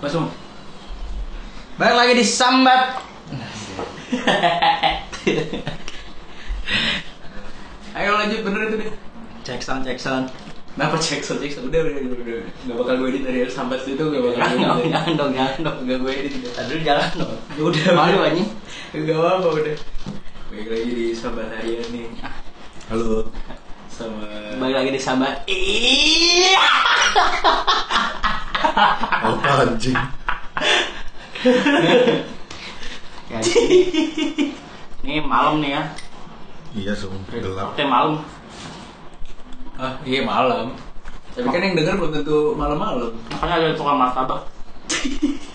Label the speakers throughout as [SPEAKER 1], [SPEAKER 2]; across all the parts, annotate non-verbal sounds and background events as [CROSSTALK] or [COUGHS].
[SPEAKER 1] Langsung. Balik lagi di sambat. Ayo lanjut bener itu deh.
[SPEAKER 2] Cek sound, cek sound.
[SPEAKER 1] Kenapa cek so cek so? Udah udah udah. udah. Gak bakal gue edit dari sambat itu gak bakal gue
[SPEAKER 2] dong,
[SPEAKER 1] edit.
[SPEAKER 2] jangan dong, jangan dong.
[SPEAKER 1] Gak gue edit.
[SPEAKER 2] Tadi jalan dong.
[SPEAKER 1] Udah
[SPEAKER 2] Malu
[SPEAKER 1] udah.
[SPEAKER 2] anjing.
[SPEAKER 1] Gak apa-apa udah. Balik lagi di sambat harian nih
[SPEAKER 3] Halo.
[SPEAKER 1] sama
[SPEAKER 2] Balik lagi di sambat. Iya.
[SPEAKER 3] Apa anjing?
[SPEAKER 2] Ya, ini malam nih ya.
[SPEAKER 3] Iya, sum gelap.
[SPEAKER 2] Oke malam.
[SPEAKER 1] Ah iya malam. Tapi kan yang denger belum tentu malam-malam.
[SPEAKER 2] Makanya ada tukang martabak. [LAUGHS]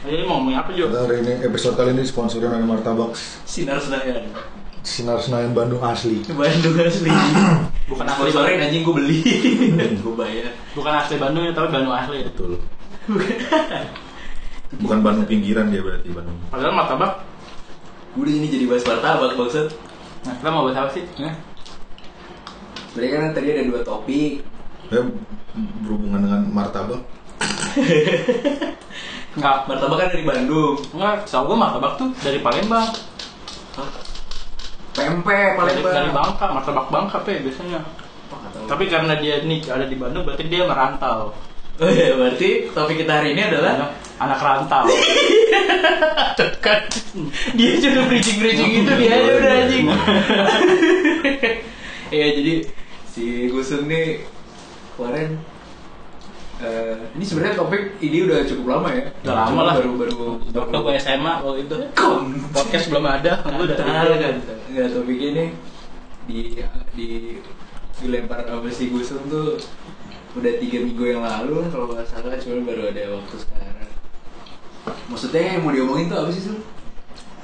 [SPEAKER 2] Jadi mau ngomongin apa juga?
[SPEAKER 3] Hari ini episode kali ini disponsori oleh Martabak
[SPEAKER 1] Sinar Senayan.
[SPEAKER 3] Sinar Senayan Bandung asli.
[SPEAKER 1] Bandung asli. [COUGHS]
[SPEAKER 2] Bukan asli
[SPEAKER 1] Sore anjing gue beli. [COUGHS] gue bayar.
[SPEAKER 2] Bukan asli Bandung ya, tapi Bandung asli ya.
[SPEAKER 3] Betul. Bukan Bandung pinggiran dia berarti Bandung.
[SPEAKER 2] Padahal martabak.
[SPEAKER 1] Udah ini jadi bahas martabak maksud.
[SPEAKER 2] Nah, kita mau bahas apa sih? Ya.
[SPEAKER 1] Sebenarnya kan tadi ada dua topik.
[SPEAKER 3] Ya, berhubungan dengan martabak.
[SPEAKER 2] Enggak.
[SPEAKER 1] Martabak kan dari Bandung.
[SPEAKER 2] Enggak, tau gue martabak tuh dari Palembang. Dari,
[SPEAKER 1] Palembang.
[SPEAKER 2] dari Bangka, martabak Bangka pe biasanya. Tapi karena dia nih ada di Bandung, berarti dia merantau.
[SPEAKER 1] Oh iya, berarti topik kita hari ini adalah
[SPEAKER 2] Anak, anak rantau. [LAUGHS]
[SPEAKER 1] kan dia juga bridging-bridging itu dia aja udah anjing. [LAUGHS] Iya, jadi si Gusung nih kemarin eh, ini sebenarnya topik ini udah cukup lama ya.
[SPEAKER 2] Udah lama
[SPEAKER 1] Cuma
[SPEAKER 2] lah.
[SPEAKER 1] Baru baru
[SPEAKER 2] Waktu gue SMA waktu itu.
[SPEAKER 1] Kon.
[SPEAKER 2] Podcast belum ada, gue udah
[SPEAKER 1] tahu kan. Enggak topik ini di di dilempar sama si Gusung tuh udah tiga minggu yang lalu kalau nggak salah cuma baru ada waktu sekarang. Maksudnya yang mau diomongin tuh apa sih Sul?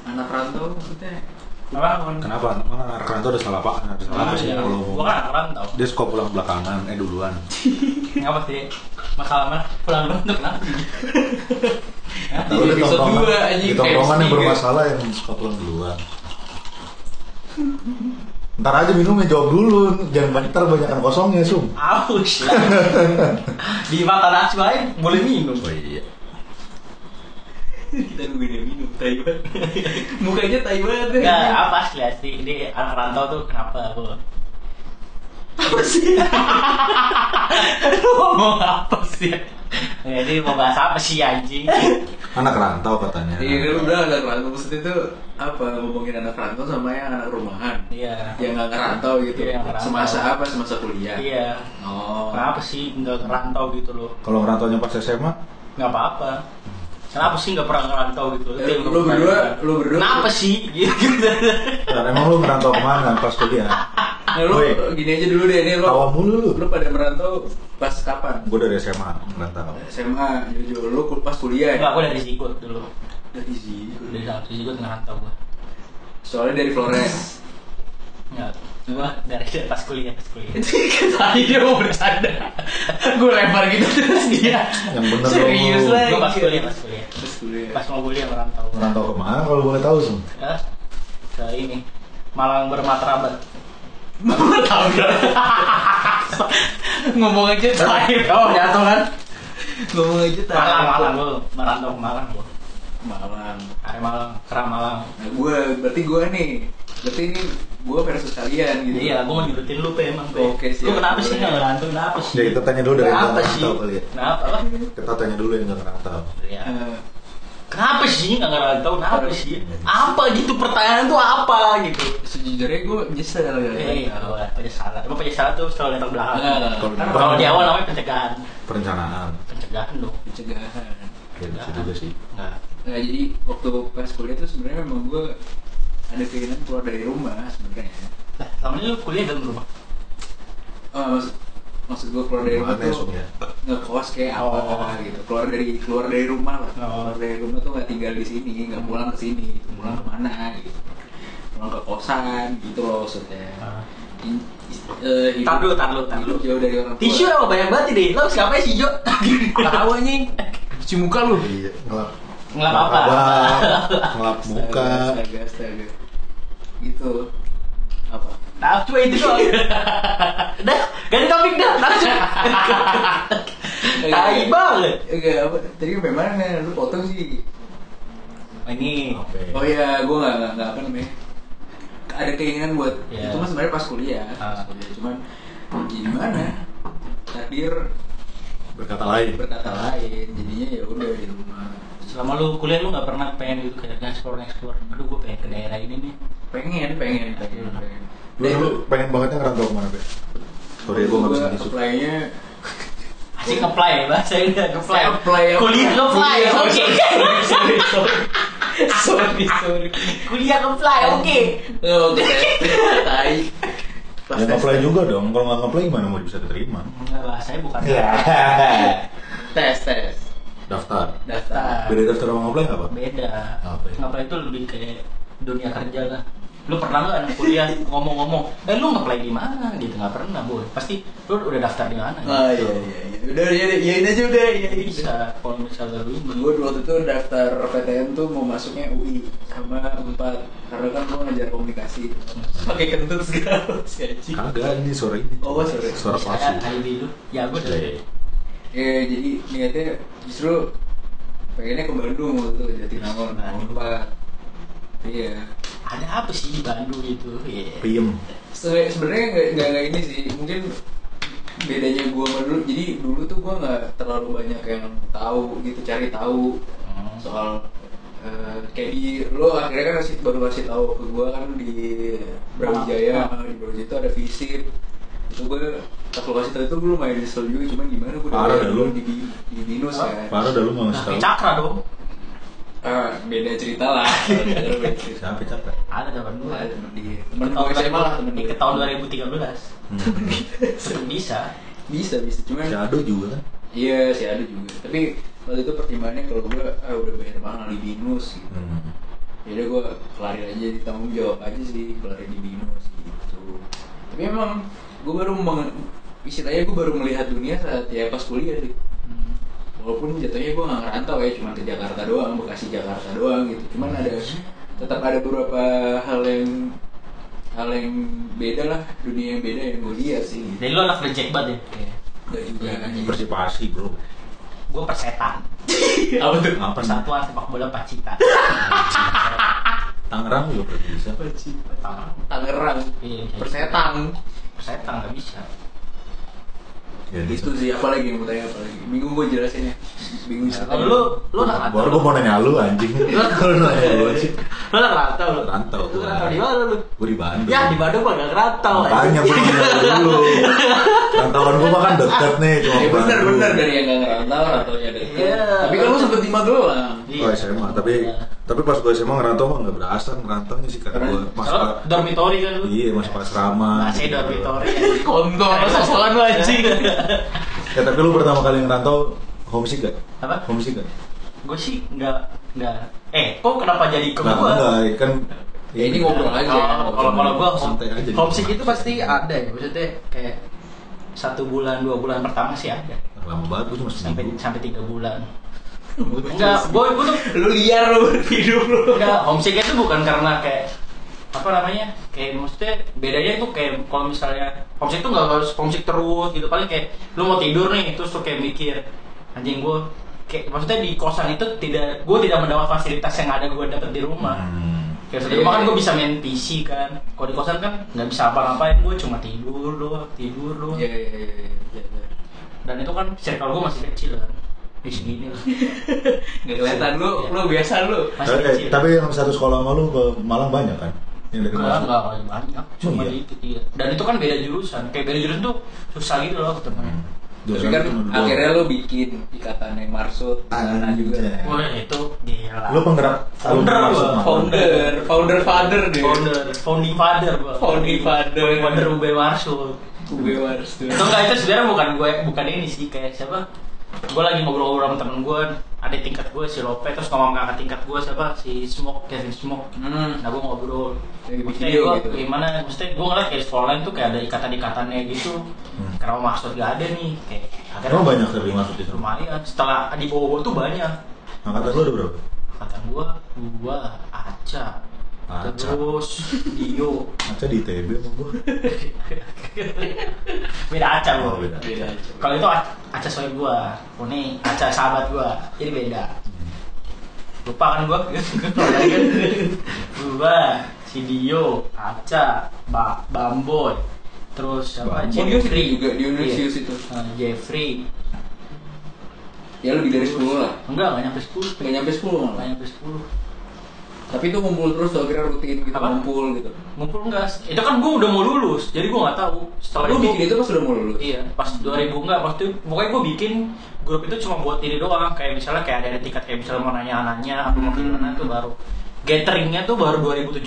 [SPEAKER 1] Anak rantau maksudnya?
[SPEAKER 2] Apa?
[SPEAKER 3] Kenapa? Emang anak rantau ada salah apa? Ada salah apa sih kalau
[SPEAKER 2] Gue kan anak rantau.
[SPEAKER 3] dia suka pulang belakangan, eh duluan. [LAUGHS]
[SPEAKER 2] Apa sih? Masalah mana? Pulang untuk kenapa?
[SPEAKER 1] Di
[SPEAKER 3] Tahu deh
[SPEAKER 1] episode
[SPEAKER 3] tongkrongan-
[SPEAKER 1] dua, anjing,
[SPEAKER 3] di tongkrongan yang bermasalah yang suka pulang duluan. Ntar aja minumnya jawab dulu, jangan banyak ntar kosongnya sum.
[SPEAKER 2] Aus lah. [LAUGHS] Di mata nasi lain boleh minum.
[SPEAKER 3] Oh iya.
[SPEAKER 1] Kita nungguin dia minum, tai banget. [LAUGHS] Mukanya tai banget deh.
[SPEAKER 2] Enggak, apa asli asli. Ini anak rantau tuh kenapa, Bu?
[SPEAKER 1] Apa sih? [LAUGHS]
[SPEAKER 2] Lu ngomong apa sih? Ini mau bahas apa sih anjing?
[SPEAKER 3] Anak rantau katanya.
[SPEAKER 1] Iya kan udah anak rantau maksudnya itu apa ngomongin anak rantau sama yang anak rumahan
[SPEAKER 2] Iya.
[SPEAKER 1] yang nggak ngerantau gitu
[SPEAKER 2] Iya,
[SPEAKER 1] semasa apa semasa kuliah
[SPEAKER 2] Iya.
[SPEAKER 1] oh
[SPEAKER 2] Kenapa sih nggak ngerantau gitu loh?
[SPEAKER 3] Kalau ngerantaunya pas SMA,
[SPEAKER 2] Nggak apa-apa. Kenapa sih nggak pernah ngerantau gitu? Itu
[SPEAKER 1] Eh,
[SPEAKER 2] yang
[SPEAKER 1] lu
[SPEAKER 2] gua
[SPEAKER 1] berdua lu berdua
[SPEAKER 2] Kenapa sih? Gitu.
[SPEAKER 3] dan emang lu ngerantau ke mana pas kuliah?
[SPEAKER 1] nah, lu
[SPEAKER 3] Woi.
[SPEAKER 1] gini aja dulu deh ini lu
[SPEAKER 3] Tawa mulu lu.
[SPEAKER 1] lu pada merantau pas kapan
[SPEAKER 3] Gue dari SMA ngerantau.
[SPEAKER 1] SMA jujur lu pas kuliah
[SPEAKER 2] Enggak,
[SPEAKER 1] ya
[SPEAKER 2] gue dari Zigot dulu.
[SPEAKER 1] dari sini
[SPEAKER 2] Dari satu Zigot ngerantau gue.
[SPEAKER 1] soalnya dari Flores
[SPEAKER 2] Enggak. Gue dari [LAUGHS] pas kuliah, pas kuliah.
[SPEAKER 1] tadi dia mau bercanda gue lempar gitu terus dia
[SPEAKER 3] Yang bener
[SPEAKER 1] serius
[SPEAKER 3] lu.
[SPEAKER 1] lah
[SPEAKER 2] Gue pas kuliah, pas kuliah.
[SPEAKER 1] Pas kuliah
[SPEAKER 2] Pas mau kuliah merantau.
[SPEAKER 3] Ngerantau ke mana kalau boleh tahu sum?
[SPEAKER 2] Ya, ke ini. Malang bermatrabat. [LAUGHS]
[SPEAKER 1] Gak? Ngomong aja terakhir Oh jatuh kan? Ngomong aja terakhir
[SPEAKER 2] Malang, Malang gue merantau ke Malang gue.
[SPEAKER 1] Malang
[SPEAKER 2] Hari Malang, Keram Malang.
[SPEAKER 1] Nah gue, berarti gue nih Berarti ini gue versus kalian gitu
[SPEAKER 2] Iya, gue mau nyudutin lu pe emang pe.
[SPEAKER 1] Oke, siap.
[SPEAKER 2] Lu kenapa sih nggak ngerantau? Kenapa sih?
[SPEAKER 3] Ya kita tanya dulu dari yang
[SPEAKER 2] sih?
[SPEAKER 3] ngerantau kali ya.
[SPEAKER 2] Kenapa? Apa?
[SPEAKER 3] Kita tanya dulu yang nggak ngerantau.
[SPEAKER 2] Iya. Kenapa sih nggak ngerantau? Kenapa sih? Apa gitu pertanyaan tuh apa gitu?
[SPEAKER 1] Sejujurnya gue nyesel ya
[SPEAKER 2] Eh, kalau penyesalan. Emang penyesalan tuh selalu datang belakang.
[SPEAKER 1] Nah,
[SPEAKER 3] kalau di
[SPEAKER 2] kalau
[SPEAKER 3] depan-
[SPEAKER 2] di awal namanya pencegahan.
[SPEAKER 3] Perencanaan.
[SPEAKER 2] Pencegahan dong.
[SPEAKER 1] Pencegahan
[SPEAKER 3] Ya bisa juga sih.
[SPEAKER 1] Nah jadi waktu pas kuliah tuh sebenarnya memang gue ada keinginan keluar dari rumah sebenarnya
[SPEAKER 2] Lah, selama ini lu kuliah dalam rumah.
[SPEAKER 1] Oh, maksud, maksud gue keluar dari rumah
[SPEAKER 3] ya,
[SPEAKER 1] tuh
[SPEAKER 3] ya?
[SPEAKER 1] ngekos kayak apa
[SPEAKER 2] Oh.
[SPEAKER 1] gitu keluar dari keluar dari rumah lah
[SPEAKER 2] Oh.
[SPEAKER 1] keluar dari rumah tuh nggak tinggal di sini nggak pulang ke sini gitu. pulang ke mana gitu pulang ke kosan gitu loh maksudnya
[SPEAKER 2] Ah.
[SPEAKER 1] In- eh, hidup-
[SPEAKER 2] Tar dulu, tar dulu, tar dulu.
[SPEAKER 1] jauh dari orang tua
[SPEAKER 2] Tisu apa banyak banget deh. Lo siapa sih Jo?
[SPEAKER 1] tahu anjing cuci muka lu
[SPEAKER 3] Iya, ngelap.
[SPEAKER 2] Ngelap apa?
[SPEAKER 3] abang, Ngelap [LAUGHS] muka.
[SPEAKER 1] astaga astaga gitu apa
[SPEAKER 2] Nah, cuma itu doang. Udah, ganti topik dah. Langsung. Tai banget.
[SPEAKER 1] Enggak, apa? Tadi sampai mana? Lu potong sih.
[SPEAKER 2] Oh, ini
[SPEAKER 3] ya?
[SPEAKER 1] Oh iya, gue nggak nggak nggak apa namanya. Ada keinginan buat
[SPEAKER 2] Iya.
[SPEAKER 1] itu mah sebenarnya pas kuliah, pas
[SPEAKER 2] Ah.
[SPEAKER 1] kuliah. Cuman gimana? Takdir
[SPEAKER 3] Berkata lain.
[SPEAKER 1] berkata lain, jadinya ya udah di rumah.
[SPEAKER 2] selama lu kuliah lu nggak pernah pengen gitu kayak explore explore aduh gue pengen ke daerah ini nih
[SPEAKER 1] Pengen, pengen, pengen. pengen.
[SPEAKER 3] Lu dulu pengen bangetnya ngerantau ke mana, Be? Sorry, gue nggak bisa disuk.
[SPEAKER 1] apply-nya [LAUGHS]
[SPEAKER 2] asik apply ya bahasa ini apply
[SPEAKER 1] Apply, apply.
[SPEAKER 2] kuliah apply oke
[SPEAKER 1] sorry, sorry, sorry. [LAUGHS] sorry, sorry.
[SPEAKER 2] kuliah apply oke
[SPEAKER 1] Oh, oke. Tai.
[SPEAKER 3] Ya nge-play juga dong. Kalau nggak nge-play gimana mau bisa diterima?
[SPEAKER 2] Enggak, bahasanya bukan
[SPEAKER 3] Ya. [LAUGHS]
[SPEAKER 1] tes, tes.
[SPEAKER 3] Daftar.
[SPEAKER 1] Daftar.
[SPEAKER 3] Beda daftar sama nge-play apa?
[SPEAKER 2] beda
[SPEAKER 3] Apa ya?
[SPEAKER 2] ngapain itu lebih kayak dunia kerja lah lu pernah nggak anak kuliah ngomong-ngomong eh lu ngeplay di mana gitu nggak pernah boy pasti lu udah daftar di mana
[SPEAKER 1] Oh
[SPEAKER 2] gitu.
[SPEAKER 1] iya iya iya. Udah ya yain aja udah ya.
[SPEAKER 2] bisa kalau misalnya lu
[SPEAKER 1] Gue waktu itu daftar PTN tuh mau masuknya UI sama Unpad karena kan gue ngajar komunikasi pakai kentut segala.
[SPEAKER 3] Kagak ini suara ini.
[SPEAKER 1] Oh, suara.
[SPEAKER 3] Suara
[SPEAKER 2] bisa
[SPEAKER 3] palsu.
[SPEAKER 2] alibi lu ya gue
[SPEAKER 3] Iya, iya.
[SPEAKER 1] Ya jadi niatnya justru pengennya ke Bandung waktu itu Jatinangor mau Unpad. Iya.
[SPEAKER 2] ada apa sih di Bandung itu Iya.
[SPEAKER 3] Piem.
[SPEAKER 1] Se- sebenarnya nggak nggak nggak ini sih mungkin bedanya gue sama dulu jadi dulu tuh gue nggak terlalu banyak yang tahu gitu cari tahu
[SPEAKER 2] Hmm.
[SPEAKER 1] soal eh, kayak di lo akhirnya kan kasih baru kasih tahu ke gue kan di Brawijaya di Brawijaya itu ada visip itu gue pas lo kasih tahu itu gue lumayan nyesel juga cuman gimana gue
[SPEAKER 3] Parah dah lu.
[SPEAKER 1] di, di, di minus
[SPEAKER 2] Hah?
[SPEAKER 1] kan
[SPEAKER 3] Parah dah lu nggak
[SPEAKER 2] Nah,
[SPEAKER 3] ngasih
[SPEAKER 2] kayak
[SPEAKER 3] tahu.
[SPEAKER 2] cakra dong
[SPEAKER 1] beda cerita lah beda cerita
[SPEAKER 3] Siapa capek?
[SPEAKER 2] ada teman gue
[SPEAKER 1] Ada temen dia temen
[SPEAKER 2] tahun
[SPEAKER 1] gue SMA lah temen
[SPEAKER 2] di
[SPEAKER 1] gue
[SPEAKER 2] ke tahun 2013
[SPEAKER 3] Hmm. [LAUGHS]
[SPEAKER 2] Bisa
[SPEAKER 1] bisa bisa cuman
[SPEAKER 3] Si Ado juga kan?
[SPEAKER 1] Iya sih ada juga. Tapi waktu itu pertimbangannya kalau gue ah udah bayar mahal di binus gitu.
[SPEAKER 3] Hmm.
[SPEAKER 1] Jadi gue kelarin aja di tanggung jawab aja sih kelarin di binus gitu. Tapi emang gue baru meng istilahnya gue baru melihat dunia saat ya pas kuliah sih. Walaupun jatuhnya gue nggak ngerantau ya, cuma ke Jakarta doang, Bekasi Jakarta doang gitu. Cuman ada tetap ada beberapa hal yang hal yang beda lah dunia yang beda yang gue lihat sih.
[SPEAKER 2] jadi lu anak reject banget ya
[SPEAKER 1] Gak juga.
[SPEAKER 3] Persipasi bro.
[SPEAKER 2] gue persetan [LAUGHS]
[SPEAKER 1] Apa tuh?
[SPEAKER 3] Nih?
[SPEAKER 2] persatuan sepak bola Pacita
[SPEAKER 3] Tangerang juga bisa.
[SPEAKER 1] Tangerang.
[SPEAKER 2] Iya, bisa.
[SPEAKER 1] Persetang.
[SPEAKER 2] persetan nggak bisa
[SPEAKER 3] Ya,
[SPEAKER 1] Itu sih apalagi yang mau tanya apalagi. Bingung gue jelasinnya. Bingung
[SPEAKER 2] Ya,
[SPEAKER 1] sih.
[SPEAKER 2] kalau lu lu anak
[SPEAKER 3] Baru gue mau nanya lu anjing. Lu nanya lu sih.
[SPEAKER 2] lu anak rantau lu
[SPEAKER 3] Rantau.
[SPEAKER 2] lu rantau di mana lu
[SPEAKER 3] Gue di Bandung.
[SPEAKER 2] ya di Bandung mah nggak rantau
[SPEAKER 3] Makanya gue nanya lu dulu. [LAUGHS] Rantauan gue mah kan deket nih cuma
[SPEAKER 1] Ya bener
[SPEAKER 3] Bandung.
[SPEAKER 1] bener dari yang gak ngerantau atau yang deket.
[SPEAKER 2] Iya.
[SPEAKER 1] Tapi kan lu sempet di Magelang.
[SPEAKER 3] Oh SMA, tapi tapi pas gue SMA ngerantau mah nggak berasa ngerantaunya sih karena gue masuk
[SPEAKER 2] Kalau dormitory kan lu
[SPEAKER 3] iya masuk asrama.
[SPEAKER 2] masih
[SPEAKER 3] gitu.
[SPEAKER 2] dormitory [LAUGHS]
[SPEAKER 1] Kontol sosokan lu anjing. [LAUGHS]
[SPEAKER 3] Ya tapi lu pertama kali ngerantau homesick gak?
[SPEAKER 2] apa
[SPEAKER 3] Homesick gak?
[SPEAKER 2] gue sih nggak nggak eh kok kenapa jadi ke
[SPEAKER 3] Nah,
[SPEAKER 2] gua
[SPEAKER 3] enggak, kan
[SPEAKER 1] Ya, ini ngobrol aja.
[SPEAKER 2] Oh, kalau kalau gue
[SPEAKER 3] Santai aja.
[SPEAKER 2] homesick itu pasti ada ya maksudnya kayak satu bulan dua bulan pertama sih ada
[SPEAKER 3] lama banget gue cuma
[SPEAKER 2] sampai sampai tiga bulan enggak gue gue tuh
[SPEAKER 1] Lu liar lu hidup lu.
[SPEAKER 2] enggak homesick itu bukan karena kayak apa namanya kayak maksudnya bedanya itu kayak kalau misalnya homesick itu nggak harus homesick terus gitu paling kayak lu mau tidur nih terus lu kayak mikir anjing gue kayak maksudnya di kosan itu tidak gue tidak mendapat fasilitas yang ada gue dapat di rumah
[SPEAKER 3] Hmm.
[SPEAKER 2] kayak di rumah kan gue bisa main PC kan kalau di kosan kan nggak bisa apa-apain gue cuma tidur doang tidur doang
[SPEAKER 1] Iya iya iya. iya, iya.
[SPEAKER 2] dan itu kan circle gue masih kecil kan di segini lah
[SPEAKER 1] Nggak kelihatan lu, lu biasa lu.
[SPEAKER 2] masih
[SPEAKER 3] Eh,
[SPEAKER 2] kecil
[SPEAKER 3] tapi yang satu sekolah sama lu ke Malang banyak kan? Yang dari Malang.
[SPEAKER 2] enggak banyak. Cuma
[SPEAKER 3] iya?
[SPEAKER 2] dikit iya. Dan itu kan beda jurusan. Kayak beda jurusan tuh susah gitu loh ketemunya.
[SPEAKER 3] Hmm.
[SPEAKER 1] Tapi kan akhirnya lu bikin ikatan yang marsut di sana juga.
[SPEAKER 2] Wah, itu gila.
[SPEAKER 3] Lu penggerak
[SPEAKER 2] Founder.
[SPEAKER 3] Marsud Malang.
[SPEAKER 1] Founder, founder father deh.
[SPEAKER 2] founder, founding father, gua.
[SPEAKER 1] Founding father.
[SPEAKER 2] Founding father UB Marsud.
[SPEAKER 1] Gue harus tuh.
[SPEAKER 2] Itu enggak itu sebenarnya bukan gue bukan ini sih kayak siapa? Gue lagi ngobrol-ngobrol sama temen gue, ada tingkat gue si Lope terus ngomong sama kakak tingkat gue siapa si Smoke Kevin Smoke.
[SPEAKER 1] Hmm.
[SPEAKER 2] Nah gue ngobrol
[SPEAKER 1] Lagi
[SPEAKER 2] Maksudnya gue
[SPEAKER 1] gitu.
[SPEAKER 2] gimana, maksudnya gue ngeliat kayak sekolah lain tuh kayak ada ikatan-ikatannya gitu
[SPEAKER 3] Hmm.
[SPEAKER 2] Kenapa maksud gak ada nih, kayak
[SPEAKER 3] Emang banyak dari Marsud itu?
[SPEAKER 2] lumayan Setelah di bawah tuh banyak
[SPEAKER 3] Angkatan lu ada berapa?
[SPEAKER 2] Kata gue, gue, Aca,
[SPEAKER 3] Aca.
[SPEAKER 2] terus Dio
[SPEAKER 3] Aca di ITB sama gua. [LAUGHS]
[SPEAKER 2] beda Aca
[SPEAKER 3] Oh,
[SPEAKER 2] gua
[SPEAKER 3] beda.
[SPEAKER 1] beda aja
[SPEAKER 2] kalau itu Ac- Aca soal gua ini Aca sahabat gua jadi beda lupa kan gua [LAUGHS] gua si Dio Aca ba Bamboy terus apa
[SPEAKER 3] Bamboy.
[SPEAKER 1] Oh, dia free juga di
[SPEAKER 2] Iya.
[SPEAKER 1] Universius itu.
[SPEAKER 2] Eh, Jeffrey
[SPEAKER 1] Ya lebih dari 10 lah.
[SPEAKER 2] enggak nggak nyampe 10
[SPEAKER 1] Nggak nyampe 10
[SPEAKER 2] nggak
[SPEAKER 1] malah.
[SPEAKER 2] nyampe 10
[SPEAKER 1] Tapi itu ngumpul terus tuh akhirnya rutin gitu,
[SPEAKER 2] Apa?
[SPEAKER 1] ngumpul gitu.
[SPEAKER 2] ngumpul enggak itu kan gua udah mau lulus jadi gua nggak tahu setelah
[SPEAKER 1] Lu
[SPEAKER 2] itu
[SPEAKER 1] bikin itu pas udah mau lulus.
[SPEAKER 2] Iya, pas 2000 enggak, pas itu pokoknya gue bikin grup itu cuma buat ini doang, kayak misalnya kayak ada tingkat kayak misalnya mau nanya-nanya apa mau gimana itu baru gatheringnya tuh baru 2017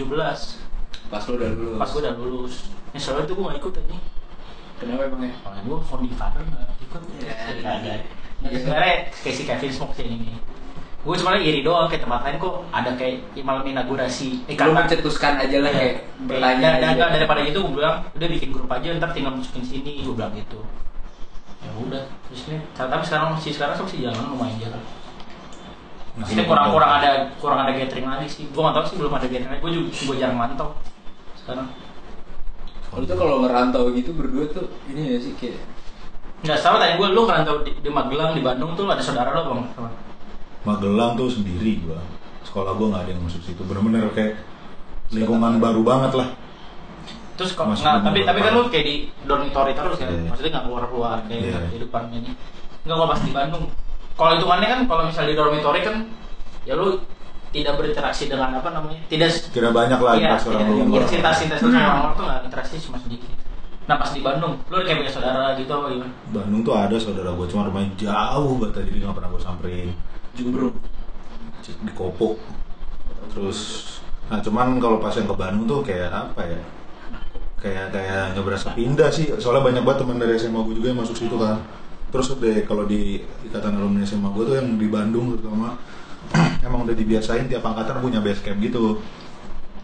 [SPEAKER 1] Pas lu udah lulus.
[SPEAKER 2] pas gue udah lulus. Ya soalnya itu gue gak ikut ini,
[SPEAKER 1] Kenapa emang ya?
[SPEAKER 2] soalnya gue founding father gak ikut.
[SPEAKER 1] Ya,
[SPEAKER 2] Nggak ada.
[SPEAKER 1] iya.
[SPEAKER 2] Sebenarnya kayak si Kevin Smoke ini. Gue cuma iri doang kayak tempat lain kok ada kayak malam inaugurasi. Eh,
[SPEAKER 1] Lu mencetuskan aja lah
[SPEAKER 2] Iya.
[SPEAKER 1] kayak bertanya.
[SPEAKER 2] Dan, dan, daripada itu gue bilang udah bikin grup aja ntar tinggal masukin sini. Gue bilang gitu. Ya udah terus ini tapi sekarang masih sekarang sih masih jalan lumayan jalan. Maksudnya kurang kurang ada kurang ada gathering lagi sih. Gue nggak tahu sih belum ada gathering lagi. Gue juga gue jarang mantau sekarang.
[SPEAKER 1] Lu tuh kalau ngerantau gitu berdua tuh ini ya sih kayak
[SPEAKER 2] nggak sama tanya gue lu ngerantau di, di Magelang di Bandung tuh ada saudara lo bang sama
[SPEAKER 3] Magelang tuh sendiri gua. Sekolah gua nggak ada yang masuk situ. Bener-bener kayak lingkungan baru banget lah.
[SPEAKER 2] terus nggak
[SPEAKER 3] di
[SPEAKER 2] tapi tapi kan lu kayak di dormitory terus kan
[SPEAKER 3] Iya.
[SPEAKER 2] maksudnya nggak keluar keluar kayak
[SPEAKER 3] Iya.
[SPEAKER 2] kehidupan ini nggak kalau pas di Bandung kalau hitungannya kan kalau misalnya di dormitory kan ya lu tidak berinteraksi dengan apa namanya tidak
[SPEAKER 3] Tidak banyak lah
[SPEAKER 2] iya,
[SPEAKER 3] interaksi orang luar.
[SPEAKER 2] intensitas intensitas sama orang luar tuh nggak interaksi cuma sedikit nah pas di Bandung lu kayak punya saudara gitu apa gimana
[SPEAKER 3] Bandung tuh ada saudara gua cuma rumahnya jauh banget jadi nggak pernah gua samperin.
[SPEAKER 1] Jumbrung.
[SPEAKER 3] di Kopo. Terus nah cuman kalau pas yang ke Bandung tuh kayak apa ya? Kayak kayak nggak berasa pindah sih. Soalnya banyak banget teman dari SMA gue juga yang masuk situ kan. Terus deh kalau di ikatan alumni SMA gue tuh yang di Bandung terutama [CLEARS THROAT] emang udah dibiasain tiap angkatan punya base camp gitu.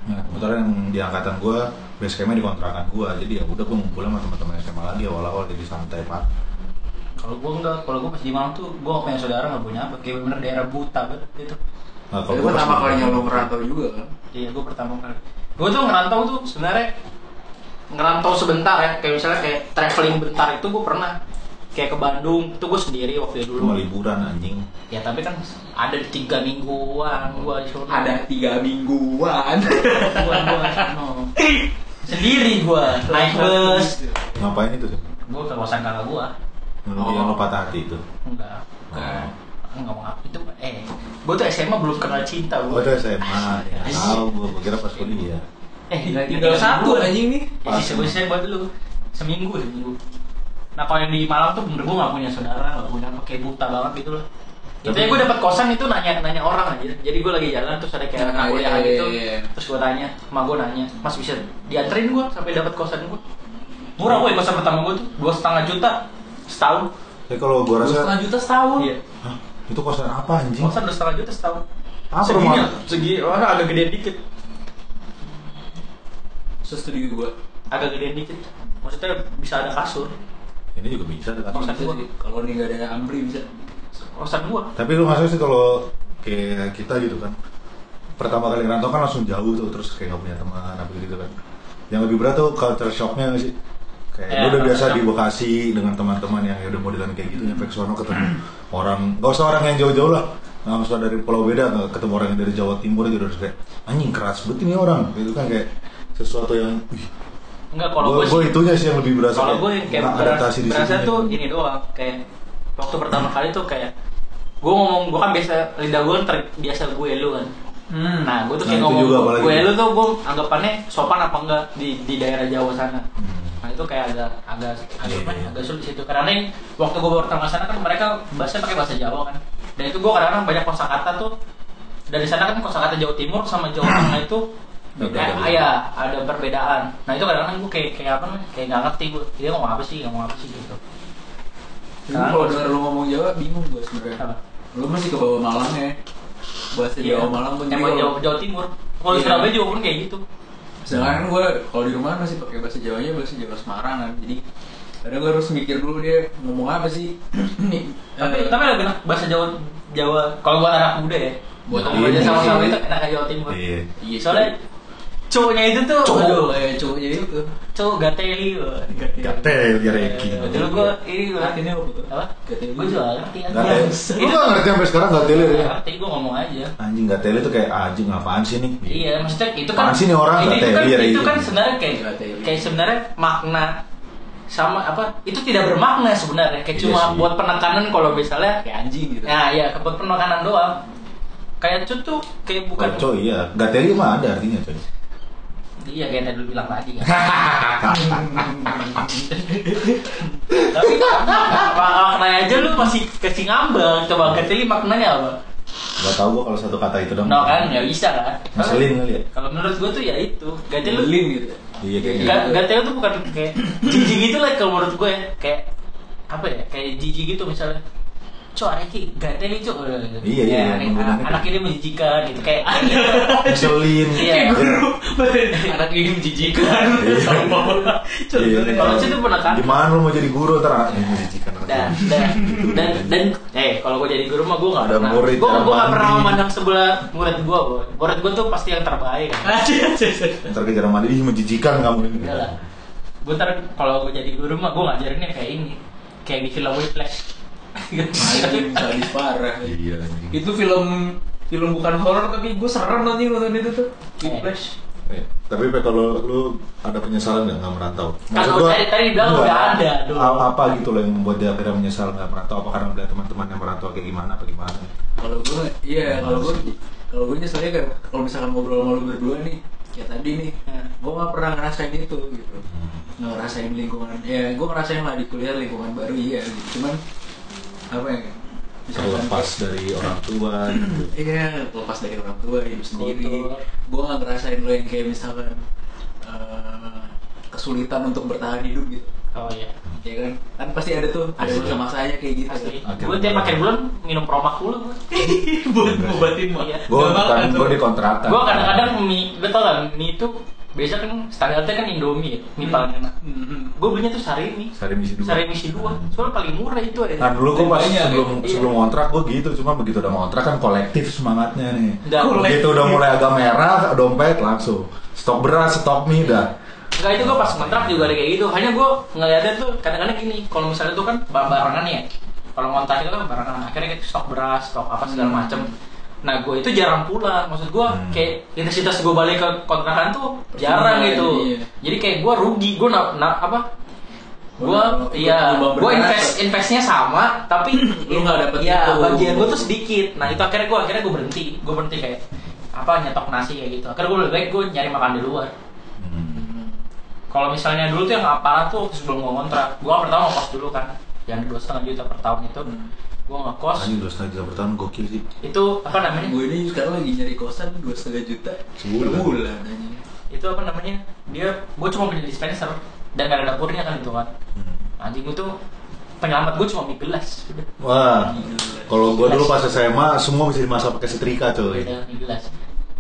[SPEAKER 3] Nah, kebetulan yang di angkatan gue base campnya di kontrakan gue, jadi ya udah gue ngumpul sama teman-teman SMA lagi awal-awal jadi santai pak.
[SPEAKER 2] Kalau gua enggak kalau gua pas di Malang tuh gua nggak punya saudara nggak punya apa kayak bener daerah buta banget gitu
[SPEAKER 3] Nah,
[SPEAKER 1] Itu
[SPEAKER 3] gua pas
[SPEAKER 1] pertama kalinya lu ngerantau juga kan?
[SPEAKER 2] Iya, gue pertama kali. Gue tuh ngerantau tuh sebenarnya ngerantau sebentar ya, kayak misalnya kayak traveling bentar itu gue pernah kayak ke Bandung, itu gue sendiri waktu itu
[SPEAKER 3] cuma
[SPEAKER 2] dulu.
[SPEAKER 3] liburan anjing.
[SPEAKER 2] Ya tapi kan ada tiga mingguan gue di sana.
[SPEAKER 1] Ada tiga mingguan.
[SPEAKER 2] mingguan gue. [LAUGHS] Sendiri gue naik bus.
[SPEAKER 3] Ngapain itu sih?
[SPEAKER 2] Gue ke kosan kakak gue.
[SPEAKER 1] Oh.
[SPEAKER 3] yang lo patah hati itu.
[SPEAKER 2] Enggak.
[SPEAKER 3] Oh.
[SPEAKER 2] Enggak mau itu eh gue tuh SMA belum kenal cinta
[SPEAKER 3] Oh
[SPEAKER 2] gue.
[SPEAKER 3] itu SMA, ya tahu gue, gue kira pas kuliah.
[SPEAKER 2] Eh,
[SPEAKER 1] Tinggal satu anjing nih.
[SPEAKER 2] Ya gue saya buat dulu seminggu seminggu. Nah kalau yang di Malang tuh bener gue gak punya saudara, gak punya apa kayak buta banget gitu loh. Itu
[SPEAKER 3] Tapi-
[SPEAKER 2] gue dapat kosan itu nanya nanya orang aja. Jadi gue lagi jalan terus ada kayak anak
[SPEAKER 1] Ah,
[SPEAKER 2] kuliah
[SPEAKER 1] iya,
[SPEAKER 2] gitu.
[SPEAKER 1] iya, iya.
[SPEAKER 2] Terus gue tanya, sama gue nanya, Mas bisa dianterin gue sampai dapat kosan gue. Murah gue kosan pertama gue tuh dua setengah juta setahun.
[SPEAKER 3] Tapi kalau gue rasa,
[SPEAKER 1] setengah juta setahun.
[SPEAKER 2] Iya.
[SPEAKER 3] Hah, itu kosan apa anjing?
[SPEAKER 2] Kosan setengah juta setahun.
[SPEAKER 3] Apa
[SPEAKER 2] Segini,
[SPEAKER 3] rumah?
[SPEAKER 2] segi, wah agak gede dikit,
[SPEAKER 1] Sestudio gua.
[SPEAKER 2] agak gede dikit. Maksudnya bisa ada kasur.
[SPEAKER 3] Ini juga bisa dekat.
[SPEAKER 2] Kosan
[SPEAKER 1] Bisa
[SPEAKER 2] gua.
[SPEAKER 1] sih. Kalau nih nggak ada ampli bisa.
[SPEAKER 2] Kosan gua.
[SPEAKER 3] Tapi lu nggak sih kalau kayak kita gitu kan, pertama kali ngerantau kan langsung jauh tuh, terus kayak nggak punya teman apa gitu kan. Yang lebih berat tuh culture shocknya sih? Kayak
[SPEAKER 2] Ya,
[SPEAKER 3] lu udah biasa di Bekasi dengan teman-teman yang ya udah modelan kayak gitu, nyampe ke sono ketemu orang, gak usah orang yang jauh-jauh lah, nggak usah dari pulau beda, ketemu orang yang dari Jawa Timur gitu udah kayak anjing keras banget ini orang, gitu kan kayak sesuatu yang, wih,
[SPEAKER 2] Enggak kalau
[SPEAKER 3] gue
[SPEAKER 2] gue
[SPEAKER 3] itunya sih yang lebih berasa.
[SPEAKER 2] Kalau gue kayak
[SPEAKER 3] adaptasi di
[SPEAKER 2] berasa
[SPEAKER 3] situ.
[SPEAKER 2] tuh ini doang kayak waktu pertama kali tuh kayak gue ngomong gue kan biasa lidah gue kan terbiasa gue lu kan.
[SPEAKER 1] Hmm.
[SPEAKER 2] Nah gue tuh
[SPEAKER 3] Nah,
[SPEAKER 2] kayak
[SPEAKER 3] itu
[SPEAKER 2] ngomong
[SPEAKER 3] juga
[SPEAKER 2] gue lu tuh gue anggapannya sopan apa enggak di di daerah Jawa sana.
[SPEAKER 3] Hmm.
[SPEAKER 2] Nah itu kayak agak agak agak
[SPEAKER 3] Iya,
[SPEAKER 2] apa ya,
[SPEAKER 3] iya.
[SPEAKER 2] agak sulit situ karena yang waktu gue pertama ke sana kan mereka bahasanya pakai bahasa Jawa kan. Dan itu gue kadang-kadang banyak kosakata tuh dari sana kan kosakata Jawa Timur sama Jawa Tengah itu
[SPEAKER 3] Beda,
[SPEAKER 2] kayak
[SPEAKER 3] beda.
[SPEAKER 2] ya ada perbedaan. Nah itu kadang-kadang gue kayak kayak apa namanya kayak nggak ngerti gue dia ngomong apa sih ngomong apa sih gitu.
[SPEAKER 1] Tapi kalau denger lu ngomong Jawa bingung gua sebenarnya. Lu masih ke bawah Malang ya. Bahasa Jawa Malang pun
[SPEAKER 2] Emang. Jawa, Jawa Timur. Kalau
[SPEAKER 1] Iya.
[SPEAKER 2] Surabaya juga pun kayak gitu.
[SPEAKER 1] Sedangkan kan gue kalau di rumah masih pakai bahasa Jawanya bahasa Jawa Semarang kan. Jadi kadang gue harus mikir dulu dia ngomong apa sih. [CLEARS THROAT] Nih,
[SPEAKER 2] Tapi
[SPEAKER 1] eh,
[SPEAKER 2] tapi lebih enak bahasa Jawa Jawa kalau buat anak muda ya.
[SPEAKER 1] Buat
[SPEAKER 2] aja sama-sama itu enak Jawa Timur.
[SPEAKER 3] Iya.
[SPEAKER 1] iya,
[SPEAKER 2] Soalnya cowoknya itu tuh
[SPEAKER 1] cowok
[SPEAKER 2] aduh,
[SPEAKER 1] kayak cowoknya itu
[SPEAKER 2] cowok gateli loh
[SPEAKER 3] Gatel ya Reki.
[SPEAKER 2] Dulu gua ini gua
[SPEAKER 1] artinya apa Gateli.
[SPEAKER 2] gua juga ngerti.
[SPEAKER 3] Lu gak ngerti sampai sekarang gatel ya?
[SPEAKER 2] Gak ngerti gua ngomong aja
[SPEAKER 3] Anjing gatel itu kayak anjing apaan sih nih?
[SPEAKER 2] Iya, maksudnya itu kan
[SPEAKER 3] Apaan sih nih orang
[SPEAKER 2] itu, itu kan,
[SPEAKER 3] ya,
[SPEAKER 2] itu
[SPEAKER 3] Ray?
[SPEAKER 2] kan sebenarnya kayak kayak sebenarnya makna sama apa itu tidak bermakna sebenarnya kayak
[SPEAKER 3] Iya
[SPEAKER 2] cuma buat penekanan kalau misalnya
[SPEAKER 1] kayak anjing gitu
[SPEAKER 2] ya ya buat penekanan doang kayak cut tuh kayak bukan
[SPEAKER 3] Koco iya. Gatel mah ada artinya coy.
[SPEAKER 2] Iya kayak tadi lu bilang tadi kan. [LAUGHS] Tapi apa maknanya aja lu masih kasih ngambang coba gateli maknanya apa?
[SPEAKER 3] Gak tau gua kalau satu kata itu dong.
[SPEAKER 2] no kan? Ya bisa kan?
[SPEAKER 3] Ngeselin kali ya?
[SPEAKER 2] kalau menurut gua tuh ya itu. Gateli lu
[SPEAKER 1] Belin gitu.
[SPEAKER 3] Iya kayak gitu.
[SPEAKER 2] Gak, gatel tuh bukan kayak jijik gitu lah kalau menurut gue ya. Kayak apa ya? Kayak jijik gitu misalnya cok Reki gatel nih cok.
[SPEAKER 3] Iya, iya,
[SPEAKER 2] Ya,
[SPEAKER 3] iya,
[SPEAKER 2] anak ini menjijikan gitu kayak kayak [LAUGHS] gitu.
[SPEAKER 3] Ngeselin.
[SPEAKER 2] Iya. [LAUGHS]
[SPEAKER 1] anak ini menjijikan.
[SPEAKER 3] Iya. [LAUGHS] Iya.
[SPEAKER 2] Kalau situ pernah kan?
[SPEAKER 3] Gimana lu mau jadi guru ntar menjijikan
[SPEAKER 2] dan dan dan dan eh kalau gue jadi guru mah gue nggak
[SPEAKER 3] Ada
[SPEAKER 2] pernah
[SPEAKER 3] murid
[SPEAKER 2] gue
[SPEAKER 3] cara
[SPEAKER 2] pernah memandang sebelah murid gue murid gue tuh pasti yang terbaik.
[SPEAKER 3] Ntar ke jarang mandi, ih menjijikan kamu ini.
[SPEAKER 2] Gue ntar kalau gue jadi guru mah gue ngajarinnya kayak ini. Kayak di film Whiplash
[SPEAKER 1] anjing sadis parah
[SPEAKER 3] Iya anjing.
[SPEAKER 1] itu film film bukan horor tapi gue serem nanti nonton itu tuh Whiplash
[SPEAKER 3] Eh, Tapi Pe, kalau lu ada penyesalan nggak nggak merantau?
[SPEAKER 2] Kan
[SPEAKER 3] gua-
[SPEAKER 2] tadi- tadi bilang
[SPEAKER 3] enggak.
[SPEAKER 2] udah ada dulu.
[SPEAKER 3] Apa gitu loh yang membuat dia akhirnya menyesal nggak merantau? Apa karena udah teman-teman yang merantau kayak gimana? Apa gimana?
[SPEAKER 1] kalau gue iya kalau gue kalau gue nyeselnya kayak kalau misalkan ngobrol sama lu berdua nih kayak tadi nih
[SPEAKER 2] Hmm.
[SPEAKER 1] gue nggak pernah ngerasain itu gitu nggak ngerasain lingkungan ya gue ngerasain lah di kuliah lingkungan baru iya gitu cuman apa ya
[SPEAKER 3] Terlepas dari orang tua. gitu.
[SPEAKER 1] iya lepas dari orang tua hidup sendiri gue nggak ngerasain lo yang kayak misalkan eh, kesulitan untuk bertahan hidup gitu
[SPEAKER 2] oh iya
[SPEAKER 1] ya kan kan pasti ada tuh ada
[SPEAKER 3] Pasti.
[SPEAKER 1] masa-masanya kayak gitu
[SPEAKER 2] asli
[SPEAKER 3] Akhirnya
[SPEAKER 2] gue tiap akhir bulan minum promak dulu gue [LAUGHS]
[SPEAKER 1] buat ngobatin mah
[SPEAKER 2] Iya.
[SPEAKER 3] Gue bukan gue di kontrakan.
[SPEAKER 2] gue kadang-kadang mie lo tau kan mie itu biasa kan standarnya kan indomie ya mie paling enak
[SPEAKER 1] Mhm.
[SPEAKER 2] gue belinya tuh sarimi
[SPEAKER 3] Sari misi dua.
[SPEAKER 2] sarimi si dua soalnya paling murah itu
[SPEAKER 3] Nah
[SPEAKER 2] ada
[SPEAKER 3] dulu gue pas
[SPEAKER 1] Banyak,
[SPEAKER 3] sebelum
[SPEAKER 2] ya?
[SPEAKER 3] sebelum kontrak gue gitu, cuma begitu udah kontrak kan kolektif semangatnya nih.
[SPEAKER 2] Nggak,
[SPEAKER 3] Begitu udah mulai agak merah, dompet langsung stok beras, stok mie dah.
[SPEAKER 2] Enggak itu gue pas kontrak juga ada kayak gitu. Hanya gue ngeliatnya tuh kadang-kadang gini. Kalau misalnya tuh kan bar- barengan ya. Kalau kontrak itu kan barengan. Akhirnya kita stok beras, stok apa segala
[SPEAKER 1] Hmm.
[SPEAKER 2] Nah gue itu jarang pulang. Maksud gue
[SPEAKER 3] Hmm.
[SPEAKER 2] kayak intensitas gue balik ke kontrakan tuh jarang
[SPEAKER 1] Iya,
[SPEAKER 2] gitu.
[SPEAKER 1] iya.
[SPEAKER 2] Jadi kayak gue rugi. Gue na, na- apa? Gue iya, gue invest investnya sama, tapi [CLEARS THROAT]
[SPEAKER 1] Lu nggak dapet
[SPEAKER 2] Iya,
[SPEAKER 1] itu.
[SPEAKER 2] bagian gue tuh sedikit. Nah itu akhirnya gue akhirnya gue berhenti. Gue berhenti kayak apa nyetok nasi kayak gitu. Akhirnya gue lebih baik gue nyari makan di luar.
[SPEAKER 3] Hmm.
[SPEAKER 2] Kalau misalnya dulu tuh yang aparat tuh sebelum gue kontrak, gue pertama ngekos dulu kan, yang dua setengah juta per tahun itu,
[SPEAKER 1] Hmm.
[SPEAKER 2] Gue ngekos.
[SPEAKER 3] Anjing dua setengah juta per tahun gokil sih.
[SPEAKER 2] Itu apa namanya?
[SPEAKER 1] gue ini sekarang lagi nyari kosan dua setengah juta
[SPEAKER 3] Sebulan.
[SPEAKER 1] per bulan anjing.
[SPEAKER 2] Itu apa namanya? Dia, gue cuma punya dispenser dan gak ada dapurnya kan itu kan.
[SPEAKER 3] Hmm.
[SPEAKER 2] Anjing itu penyelamat gue cuma mie gelas, udah.
[SPEAKER 3] Wah, kalau gue dulu pas SMA semua bisa dimasak pakai setrika coy.
[SPEAKER 2] Udah mie gelas.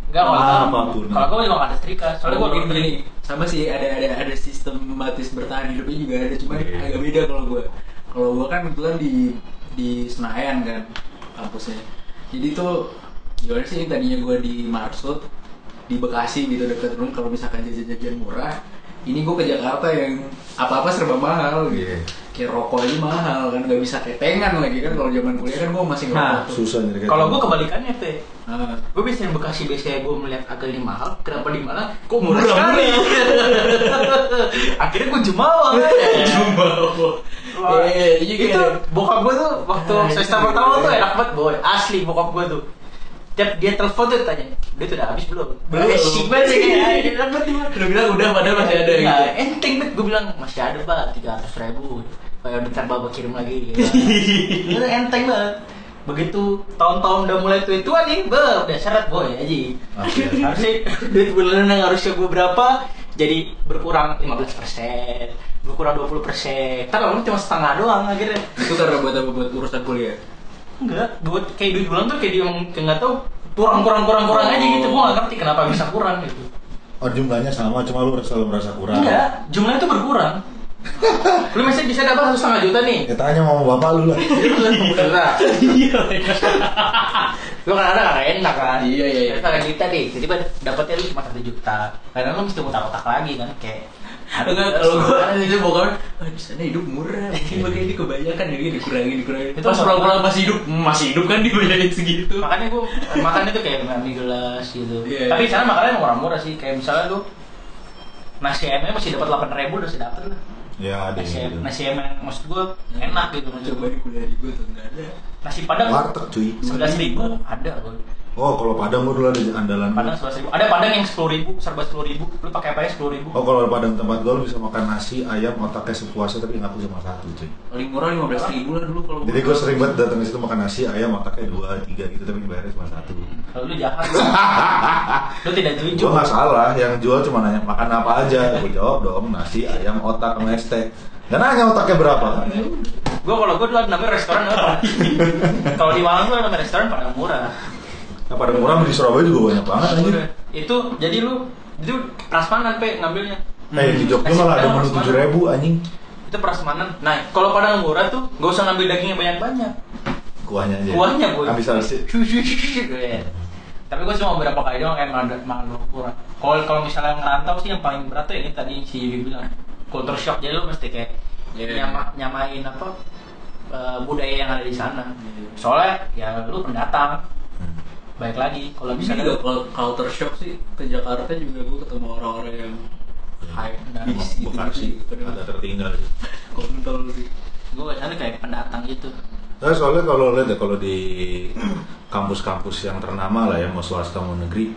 [SPEAKER 2] Enggak kalau
[SPEAKER 3] Ah,
[SPEAKER 2] gua-
[SPEAKER 3] apa pun.
[SPEAKER 2] kalau gue juga gak ada setrika, soalnya
[SPEAKER 1] Kalau
[SPEAKER 2] gue
[SPEAKER 1] gini gini sama sih ada ada ada sistem batis bertahan hidupnya juga ada cuman
[SPEAKER 3] Iya.
[SPEAKER 1] agak beda kalau gue kalau gue kan kebetulan di di Senayan kan kampusnya jadi tuh gimana sih tadinya gue di Marsud di Bekasi gitu dekat rumah kalau misalkan jajan-jajan murah ini gue ke Jakarta yang apa-apa serba mahal gitu.
[SPEAKER 3] Iya.
[SPEAKER 1] Kayak rokok aja mahal kan nggak bisa ketengan lagi kan kalau zaman kuliah kan gue masih
[SPEAKER 2] Nah,
[SPEAKER 1] ngerokok tuh.
[SPEAKER 3] Susah nyari
[SPEAKER 2] kalau gue kebalikannya teh.
[SPEAKER 1] Ah.
[SPEAKER 2] Gue biasanya di Bekasi biasanya gue melihat agak ini mahal, kenapa di Malang kok murah
[SPEAKER 1] Murah,
[SPEAKER 2] sekali? [LAUGHS] Akhirnya gue jumawa. [LAUGHS] Wah,
[SPEAKER 1] Iya, iya, iya,
[SPEAKER 2] itu
[SPEAKER 1] iya.
[SPEAKER 2] bokap gue tuh waktu
[SPEAKER 1] Ah,
[SPEAKER 2] semester pertama
[SPEAKER 1] iya.
[SPEAKER 2] tuh enak banget boy, asli bokap gue tuh. Tiap dia telepon tuh tanya, dia tuh udah habis belum?
[SPEAKER 1] Belum.
[SPEAKER 2] Eh, sih banget sih kayak enak banget.
[SPEAKER 1] Lu bilang udah padahal masih ada
[SPEAKER 2] Nah,
[SPEAKER 1] gitu.
[SPEAKER 2] enteng banget gue bilang masih ada pak tiga ratus ribu. Kayak bentar bapak kirim lagi. Gitu. [LAUGHS] Itu enteng banget. Begitu tahun-tahun udah mulai tua-tua nih, be, udah syarat boy aja. Harusnya duit bulanan yang harusnya gue berapa jadi berkurang 15 persen, berkurang 20 persen. Ntar kamu cuma setengah doang akhirnya.
[SPEAKER 1] Itu karena buat apa buat urusan kuliah.
[SPEAKER 2] Enggak, buat kayak duit bulan tuh kayak dia emang kayak nggak tahu kurang kurang kurang kurang aja gitu. Gue nggak ngerti kenapa bisa kurang gitu.
[SPEAKER 3] Oh jumlahnya sama, cuma lu selalu merasa kurang.
[SPEAKER 2] Enggak, jumlahnya tuh berkurang. [LAUGHS] lu mesti bisa dapat satu setengah juta nih
[SPEAKER 3] Ya tanya sama bapak lu lah.
[SPEAKER 1] Iya.
[SPEAKER 2] lu [LAUGHS] kan ada kan enak kan
[SPEAKER 1] Iya, iya, iya.
[SPEAKER 2] setengah juta deh tiba-tiba dapatnya lu cuma satu juta kadang lu mesti otak-otak lagi kan kayak
[SPEAKER 1] Enggak, kalau gua itu pokoknya ah, di sana hidup murah, mungkin makanya ini kebanyakan ya dikurangin dikurangin.
[SPEAKER 2] Itu
[SPEAKER 1] Pas pulang-pulang masih hidup, masih hidup kan dibayarin segitu.
[SPEAKER 2] makanya gua makan itu kayak mie gelas gitu
[SPEAKER 1] Iya.
[SPEAKER 2] tapi sana makannya murah-murah sih kayak misalnya lu nasi ayamnya masih dapat delapan ribu udah sih dapet lah
[SPEAKER 3] Ya ada
[SPEAKER 2] nasi,
[SPEAKER 3] gitu.
[SPEAKER 2] nasi ayam yang maksud gua enak gitu maksud
[SPEAKER 1] Coba
[SPEAKER 2] gua
[SPEAKER 1] di kuliah di gua tuh nggak ada.
[SPEAKER 2] nasi padang
[SPEAKER 3] Warteg cuy.
[SPEAKER 2] sebelas ribu ada gua
[SPEAKER 3] Oh kalau Padang gua dulu ada andalan. gua.
[SPEAKER 2] padang sebelas ribu ada padang yang sepuluh ribu serba sepuluh ribu lu pakai apa ya sepuluh ribu
[SPEAKER 3] Oh kalau Padang tempat gua lu bisa makan nasi, ayam, otaknya sepuasnya tapi ngaku cuma satu cuy.
[SPEAKER 1] Paling murah lima belas ribu lah dulu kalau.
[SPEAKER 3] Jadi gue sering banget datang ke situ makan nasi, ayam, otaknya dua, tiga gitu tapi dibayarnya cuma satu.
[SPEAKER 2] kalau lu jahat lu [LAUGHS] tidak setuju
[SPEAKER 3] Gue nggak salah, yang jual cuma nanya makan apa aja. Gue jawab dong nasi, ayam, otak, sama teh. Gak nanya otaknya berapa.
[SPEAKER 2] gua kalau gua dulu ada namanya restoran apa [LAUGHS] kalau di Malang ada namanya restoran pada murah
[SPEAKER 3] Nah, pada murah di Surabaya juga banyak banget anjir.
[SPEAKER 2] Udah. itu jadi lu itu prasmanan pe ngambilnya
[SPEAKER 3] Eh di Jogja malah ada menu tujuh ribu anjing.
[SPEAKER 2] itu prasmanan nah kalau padang murah tuh gak usah ngambil dagingnya banyak banyak
[SPEAKER 3] Kuahnya aja.
[SPEAKER 2] kuahnya
[SPEAKER 3] salsi. [LAUGHS]
[SPEAKER 2] Iya. tapi gue cuma beberapa kali doang kayak makan makan kurang kalau kalau misalnya ngerantau sih yang paling berat tuh ini tadi si Yugi bilang culture shock jadi lu mesti kayak
[SPEAKER 1] Iya.
[SPEAKER 2] nyama nyamain apa eh, budaya yang ada di sana soalnya ya lu pendatang
[SPEAKER 3] Hmm.
[SPEAKER 2] Baik lagi kalau
[SPEAKER 1] Bisa juga kalau culture shock sih ke Jakarta juga gua ketemu orang-orang yang high
[SPEAKER 2] Nah,
[SPEAKER 1] bis gitu.
[SPEAKER 3] Bekasi ada tertinggal. sih. [LAUGHS]
[SPEAKER 1] kontol sih.
[SPEAKER 2] gue ke sana kayak pendatang gitu
[SPEAKER 3] Nah, soalnya kalau lihat ya kalau di kampus-kampus yang ternama lah ya mau swasta mau negeri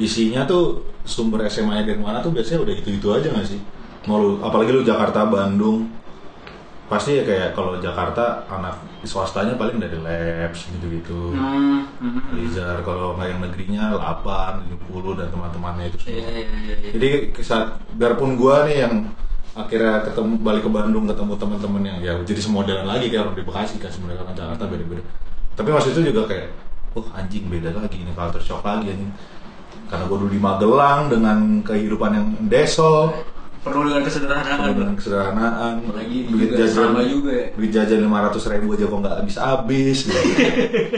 [SPEAKER 3] isinya tuh sumber SMA dari mana tuh biasanya udah itu-itu aja nggak sih? Mau lu, apalagi lu Jakarta, Bandung pasti ya kayak kalau Jakarta anak swastanya paling dari labs gitu-gitu.
[SPEAKER 2] hmm.
[SPEAKER 3] Alizar kalau nggak yang negerinya 8, 70 dan teman-temannya itu semua.
[SPEAKER 1] Iya iya iya. iya.
[SPEAKER 3] Jadi saat biarpun gua nih yang akhirnya ketemu balik ke Bandung ketemu teman-teman yang ya jadi semodelan lagi kayak orang di Bekasi kan sebenarnya kan Jakarta beda-beda. Tapi waktu itu juga kayak, oh anjing beda lagi ini culture shock lagi anjing. Karena gua dulu di Magelang dengan kehidupan yang deso,
[SPEAKER 1] Perlu dengan kesederhanaan.
[SPEAKER 3] dengan kesederhanaan,
[SPEAKER 1] Apalagi
[SPEAKER 3] duit
[SPEAKER 1] juga
[SPEAKER 3] jajan
[SPEAKER 1] sama juga ya.
[SPEAKER 3] duit jajan lima ratus ribu aja kok nggak habis-habis, gitu. [LAUGHS]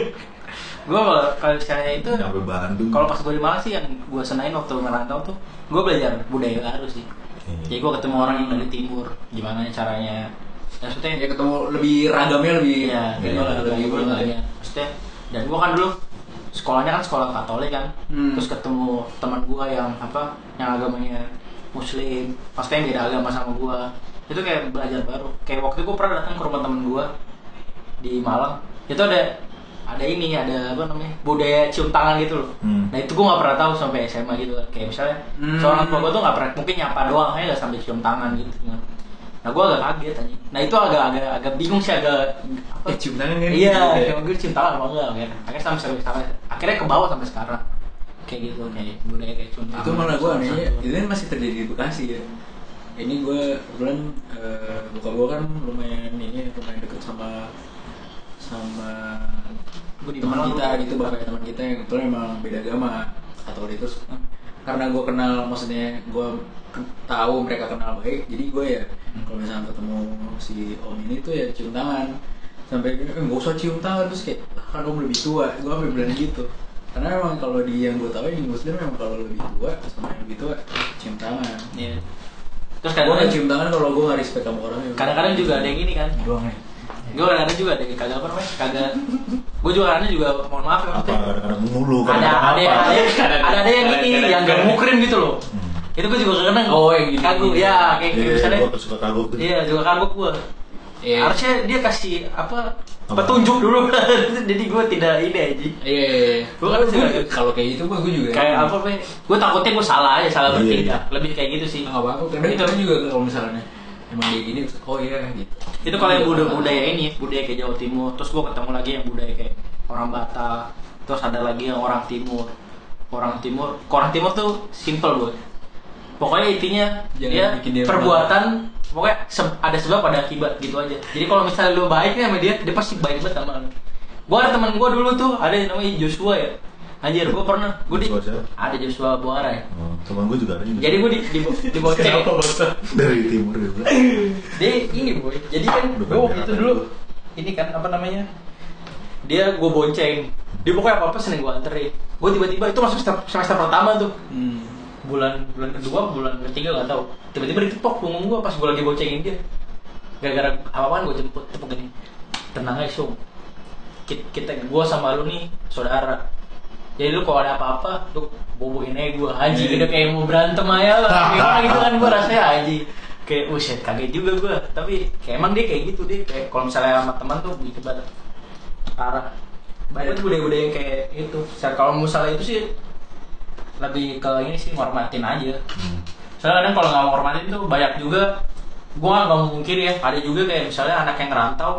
[SPEAKER 2] gue kalau kalau misalnya itu
[SPEAKER 3] nyampe Bandung.
[SPEAKER 2] kalau pas gue di Malang sih yang gue senain waktu ngerantau tuh gue belajar budaya baru sih
[SPEAKER 3] Iya.
[SPEAKER 2] jadi gue ketemu orang yang dari timur gimana caranya ya, maksudnya
[SPEAKER 1] Ya ketemu lebih ragamnya lebih
[SPEAKER 2] Iya,
[SPEAKER 1] ini
[SPEAKER 2] gitu
[SPEAKER 1] lah,
[SPEAKER 2] lah,
[SPEAKER 1] lebih
[SPEAKER 2] banyak. Maksudnya, dan gua kan dulu sekolahnya kan sekolah Katolik kan,
[SPEAKER 1] Hmm.
[SPEAKER 2] terus ketemu teman gua yang apa, yang agamanya Muslim, maksudnya yang beda agama sama gua, itu kayak belajar baru. Kayak waktu gua pernah datang ke rumah temen gua di Malang, itu ada ada ini ada apa namanya budaya cium tangan gitu loh.
[SPEAKER 3] Hmm.
[SPEAKER 2] Nah itu gua nggak pernah tahu sampai SMA gitu kan. Kayak misalnya
[SPEAKER 1] Hmm.
[SPEAKER 2] seorang tua gua tuh nggak pernah mungkin nyapa doang, hanya nggak sampai cium tangan gitu. kan. Nah gue agak kaget aja. Nah itu agak agak agak bingung sih agak apa?
[SPEAKER 1] Eh cium tangan kan?
[SPEAKER 2] Iya, emang gue cium tangan apa enggak akhirnya. Sampai, sampai akhirnya ke bawah sampai sekarang. Kayak gitu kayak budaya kayak tangan.
[SPEAKER 1] itu malah gue anehnya
[SPEAKER 2] Satu-satu.
[SPEAKER 1] itu kan masih terjadi di Bekasi ya. Ini gue kebetulan eh, buka gue kan lumayan ini lumayan deket sama sama teman kita
[SPEAKER 2] lu-
[SPEAKER 1] gitu bahkan teman kita yang kebetulan emang beda agama atau itu karena gue kenal maksudnya gue tahu mereka kenal baik jadi gue ya kalau misalnya ketemu si om ini tuh ya cium tangan. Sampai eh, nggak usah cium tangan. Terus kayak "Ah, kan om lebih tua. Gue sampai bilang gitu karena emang kalau di yang gue tahu di muslim memang kalau lebih tua sama yang lebih tua cium tangan
[SPEAKER 2] Iya. Terus
[SPEAKER 1] gue nggak
[SPEAKER 2] kadang-kadang
[SPEAKER 1] cium tangan kalau gue nggak respect sama orang
[SPEAKER 2] kadang-kadang juga ada yang gini kan.
[SPEAKER 1] doang ya
[SPEAKER 2] Gue kadang-kadang juga ada yang kagak apa namanya? Kagak. Gue juga kadang juga mohon maaf ya
[SPEAKER 3] apa kadang-kadang mulu
[SPEAKER 2] Ada ada yang ada yang- ada ada yang ini yang gak mukrin gitu loh.
[SPEAKER 3] Hmm.
[SPEAKER 2] Itu gue juga kadang
[SPEAKER 1] Oh, yang gini.
[SPEAKER 2] kagum ya kayak
[SPEAKER 3] Iya,
[SPEAKER 2] misalnya
[SPEAKER 3] gua suka kagum.
[SPEAKER 2] Iya, juga kagum gue.
[SPEAKER 1] Iya.
[SPEAKER 2] Harusnya dia kasih apa
[SPEAKER 3] Apa?
[SPEAKER 2] petunjuk dulu. [LAUGHS] Jadi gue tidak ini aja.
[SPEAKER 1] Iya iya, iya.
[SPEAKER 2] Gua kan
[SPEAKER 1] kalau kayak gitu gue juga
[SPEAKER 2] kayak apa pe gue takutnya gue salah aja salah
[SPEAKER 3] Iya,
[SPEAKER 2] bertindak.
[SPEAKER 3] Iya.
[SPEAKER 2] lebih kayak gitu sih.
[SPEAKER 1] Nggak apa-apa karena
[SPEAKER 2] Itu.
[SPEAKER 1] itu juga kalau misalnya emang kayak gini oh iya gitu.
[SPEAKER 2] Itu kalau yang budaya budaya ini budaya kayak Jawa Timur. Terus gue ketemu lagi yang budaya kayak orang Batak. Terus ada lagi yang orang Timur. Orang Timur orang Timur tuh simple gue pokoknya intinya
[SPEAKER 1] Jangan
[SPEAKER 2] dia perbuatan pokoknya se- ada sebab ada akibat gitu aja jadi kalau misalnya lu baik nih sama dia dia pasti baik banget sama lu gue ada teman gue dulu tuh ada yang namanya Joshua ya Anjir, gue pernah, gue di ada Joshua Buara ya.
[SPEAKER 3] Oh, teman gue juga ada juga.
[SPEAKER 2] Jadi gue di di, di [LAUGHS]
[SPEAKER 3] dari timur juga. [LAUGHS]
[SPEAKER 2] Dia ini boy. Jadi kan gue waktu itu dulu. ini kan apa namanya? Dia gue bonceng. Dia pokoknya apa apa seneng gue anterin. Gue tiba-tiba itu masuk semester, semester pertama tuh.
[SPEAKER 1] Hmm.
[SPEAKER 2] Bulan bulan kedua, bulan ketiga gak tahu. Tiba-tiba ditepok punggung gue pas gue lagi boncengin dia. Gara-gara apa-apaan gue jemput tepuk gini. Tenang aja, Sung. Kita, kita gue sama lu nih saudara. Jadi lu kalau ada apa-apa, lu boboin aja gue anjing
[SPEAKER 1] Iya.
[SPEAKER 2] udah kayak mau berantem aja lah. [LAUGHS] Gimana gitu kan gue rasanya anjing. Kayak uset kaget juga gue. Tapi kayak emang dia kayak gitu deh. Kayak kalau misalnya sama teman tuh gitu banget. Parah. Banyak tuh budaya-budaya yang kayak itu. Kalau misalnya itu sih lebih ke ini sih ngormatin aja.
[SPEAKER 3] Hmm.
[SPEAKER 2] Soalnya kadang kalau nggak ngormatin tuh banyak juga gua nggak mungkin ya ada juga kayak misalnya anak yang ngerantau